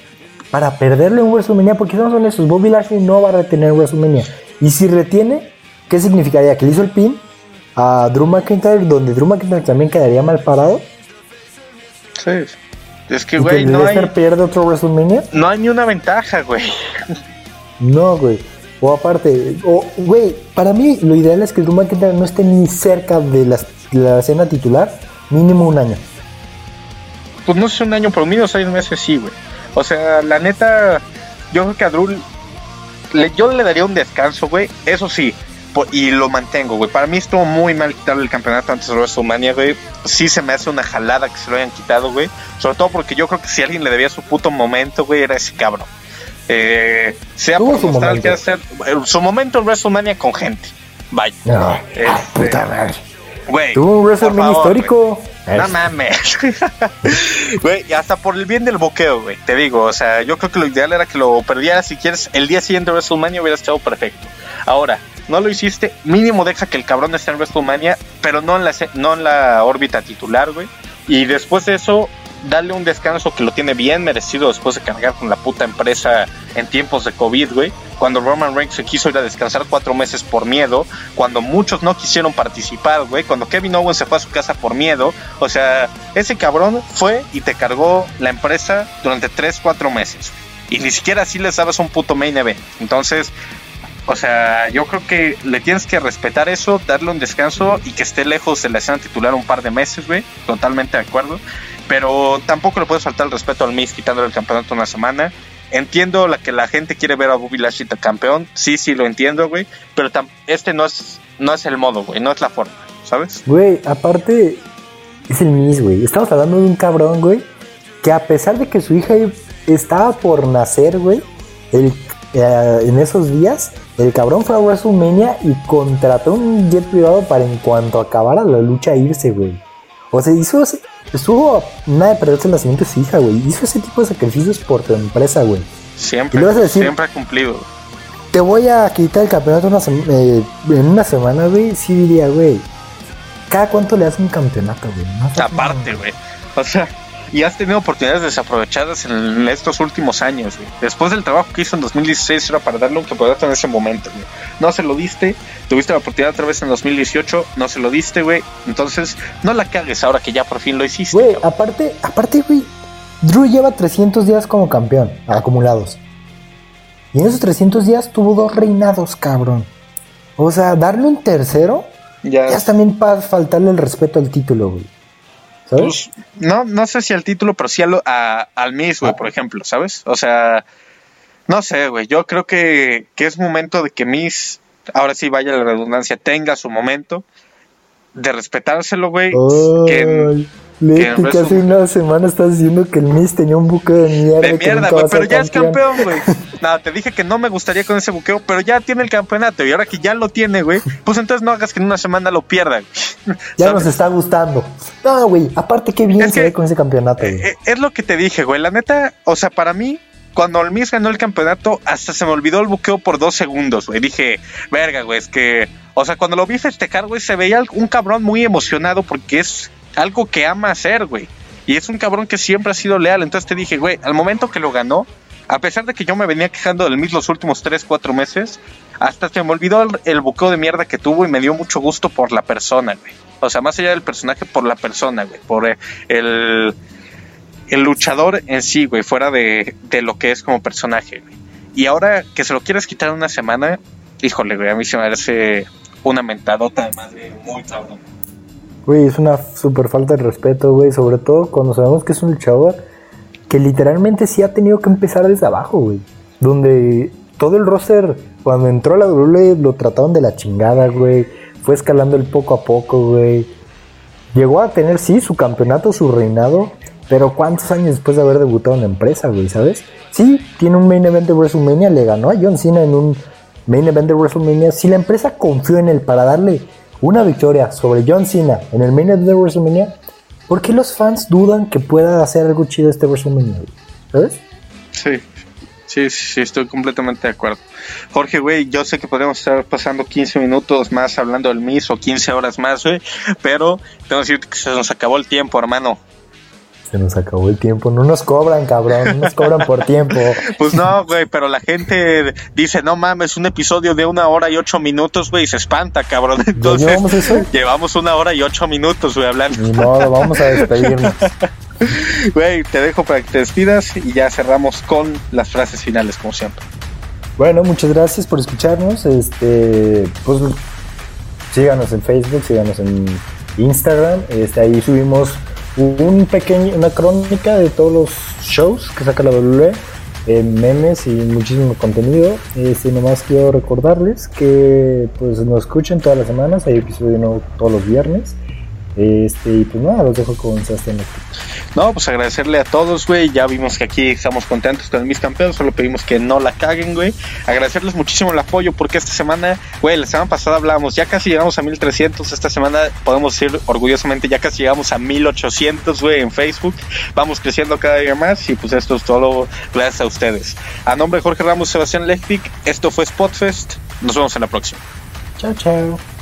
Para perderlo en WrestleMania, porque estamos honestos, Bobby Lashley no va a retener en WrestleMania. Y si retiene, ¿qué significaría? Que le hizo el pin a Drew McIntyre, donde Drew McIntyre también quedaría mal parado. Sí. Es que, güey, no hay, pierde otro WrestleMania. no hay ni una ventaja, güey. No, güey. O aparte, o, güey, para mí lo ideal es que Drew McIntyre no esté ni cerca de la, la escena titular, mínimo un año. Pues no sé, un año, pero mínimo seis meses sí, güey. O sea, la neta, yo creo que a Drew, le- yo le daría un descanso, güey. Eso sí, y lo mantengo, güey. Para mí estuvo muy mal quitarle el campeonato antes de WrestleMania, güey. Sí se me hace una jalada que se lo hayan quitado, güey. Sobre todo porque yo creo que si alguien le debía su puto momento, güey, era ese cabrón. Eh, sea por su nostalgia, momento. sea- eh, su momento en WrestleMania con gente. Vaya. No, Este, ah, puta madre. Güey. Tuvo un WrestleMania histórico. No Es- mames. Güey, hasta por el bien del boqueo, güey. Te digo, o sea, yo creo que lo ideal era que lo perdieras si quieres el día siguiente de WrestleMania hubiera estado perfecto. Ahora, no lo hiciste, mínimo deja que el cabrón esté en WrestleMania, pero no en la, no en la órbita titular, güey. Y después de eso, dale un descanso que lo tiene bien merecido después de cargar con la puta empresa en tiempos de COVID, güey. Cuando Roman Reigns se quiso ir a descansar cuatro meses por miedo, cuando muchos no quisieron participar, güey, cuando Kevin Owens se fue a su casa por miedo, o sea, ese cabrón fue y te cargó la empresa durante tres, cuatro meses. Y ni siquiera así les dabas un puto main event. Entonces, o sea, yo creo que le tienes que respetar eso, darle un descanso y que esté lejos de la escena titular un par de meses, güey. Totalmente de acuerdo. Pero tampoco le puedes faltar el respeto al Miz quitándole el campeonato una semana. Entiendo la que la gente quiere ver a Bobby Lashley campeón. Sí, sí, lo entiendo, güey. Pero este no es, no es el modo, güey. No es la forma, ¿sabes? Güey, aparte, es el Miz, güey. Estamos hablando de un cabrón, güey, que a pesar de que su hija estaba por nacer, güey, el- eh, en esos días, el cabrón fue a WrestleMania y contrató un jet privado para en cuanto acabara la lucha irse, güey. O sea, hizo estuvo nada de perderse de su hija, güey. Hizo ese tipo de sacrificios por tu empresa, güey. Siempre, Y vas a decir- siempre ha cumplido. Te voy a quitar el campeonato una eh, en una semana, güey. Sí diría, güey. ¿Cada cuánto le das un campeonato, güey? No Aparte, güey. O sea, y has tenido oportunidades desaprovechadas en estos últimos años, güey. Después del trabajo que hizo en 2016 era para darle un campeonato en ese momento, güey. No se lo diste, tuviste la oportunidad otra vez en 2018, no se lo diste, güey. Entonces, no la cagues ahora que ya por fin lo hiciste. Güey, cabrón. aparte, aparte, güey, Drew lleva 300 días como campeón, acumulados. Y en esos 300 días tuvo dos reinados, cabrón. O sea, darle un tercero, ya, ya es también para faltarle el respeto al título, güey. ¿Sabes? pues, no, no sé si al título, pero sí a lo- a- al Miss, güey, por ejemplo, ¿sabes? O sea, no sé, güey. Yo creo que, que es momento de que Miss, ahora sí vaya la redundancia, tenga su momento de respetárselo, güey. que- Leti, que que hace resumen- una semana estás diciendo que el Miss tenía un buque de mierda. de mierda, güey, pero ya es campeón, güey. No, te dije que no me gustaría con ese buqueo, pero ya tiene el campeonato y ahora que ya lo tiene, güey, pues entonces no hagas que en una semana lo pierda. güey. Ya ¿Sabes? nos está gustando. No, güey, aparte qué bien Es se que- ve con ese campeonato, güey. Eh, es lo que te dije, güey. La neta, o sea, para mí, cuando el Miss ganó el campeonato, hasta se me olvidó el buqueo por dos segundos, güey. Dije, verga, güey, es que. O sea, cuando lo vi festejar, güey, se veía un cabrón muy emocionado porque es algo que ama hacer, güey. Y es un cabrón que siempre ha sido leal. Entonces te dije, güey, al momento que lo ganó, a pesar de que yo me venía quejando del Miss los últimos 3, 4 meses, hasta se me olvidó el, el buqueo de mierda que tuvo y me dio mucho gusto por la persona, güey. O sea, más allá del personaje, por la persona, güey. Por eh, el, el luchador en sí, güey, fuera de, de lo que es como personaje, güey. Y ahora que se lo quieres quitar una semana, híjole, güey, a mí se me parece una mentadota de madre muy cabrón. Güey, es una super falta de respeto, güey. Sobre todo cuando sabemos que es un luchador que literalmente sí ha tenido que empezar desde abajo, güey. Donde todo el roster, cuando entró a la WWE, lo trataron de la chingada, güey. Fue escalando el poco a poco, güey. Llegó a tener, sí, su campeonato, su reinado. Pero ¿cuántos años después de haber debutado en la empresa, güey? ¿Sabes? Sí, tiene un main event de WrestleMania, le ganó a John Cena en un main event de WrestleMania. Si la empresa confió en él para darle una victoria sobre John Cena en el main event de WrestleMania, ¿por qué los fans dudan que pueda hacer algo chido este WrestleMania? ¿Sabes? Sí, sí, sí, estoy completamente de acuerdo. Jorge, güey, yo sé que podríamos estar pasando 15 minutos más hablando del Miss o 15 horas más, güey, pero tengo que decirte que se nos acabó el tiempo, hermano. Se nos acabó el tiempo. No nos cobran, cabrón. No nos cobran por tiempo. Pues no, güey, pero la gente dice, no mames, un episodio de una hora y ocho minutos, güey, y se espanta, cabrón. Entonces, llevamos eso? llevamos una hora y ocho minutos, güey, hablando. Ni modo, vamos a despedirnos. Güey, te dejo para que te despidas y ya cerramos con las frases finales, como siempre. Bueno, muchas gracias por escucharnos. Este, pues síganos en Facebook, síganos en Instagram. Este, ahí subimos un pequeño, una crónica de todos los shows que saca la WWE, eh, memes y muchísimo contenido. Este, nomás quiero recordarles que pues nos escuchen todas las semanas, hay episodio nuevo todos los viernes. Este, y pues nada, los dejo con Sebastián. No, pues agradecerle a todos, güey. Ya vimos que aquí estamos contentos con el Miss Campeón. Solo pedimos que no la caguen, güey. Agradecerles muchísimo el apoyo porque esta semana, güey, la semana pasada hablábamos, ya casi llegamos a 1300. Esta semana podemos decir orgullosamente, ya casi llegamos a 1800, güey, en Facebook. Vamos creciendo cada día más y pues esto es todo gracias a ustedes. A nombre de Jorge Ramos, Sebastián Lechpic, esto fue Spotfest. Nos vemos en la próxima. Chao, chao.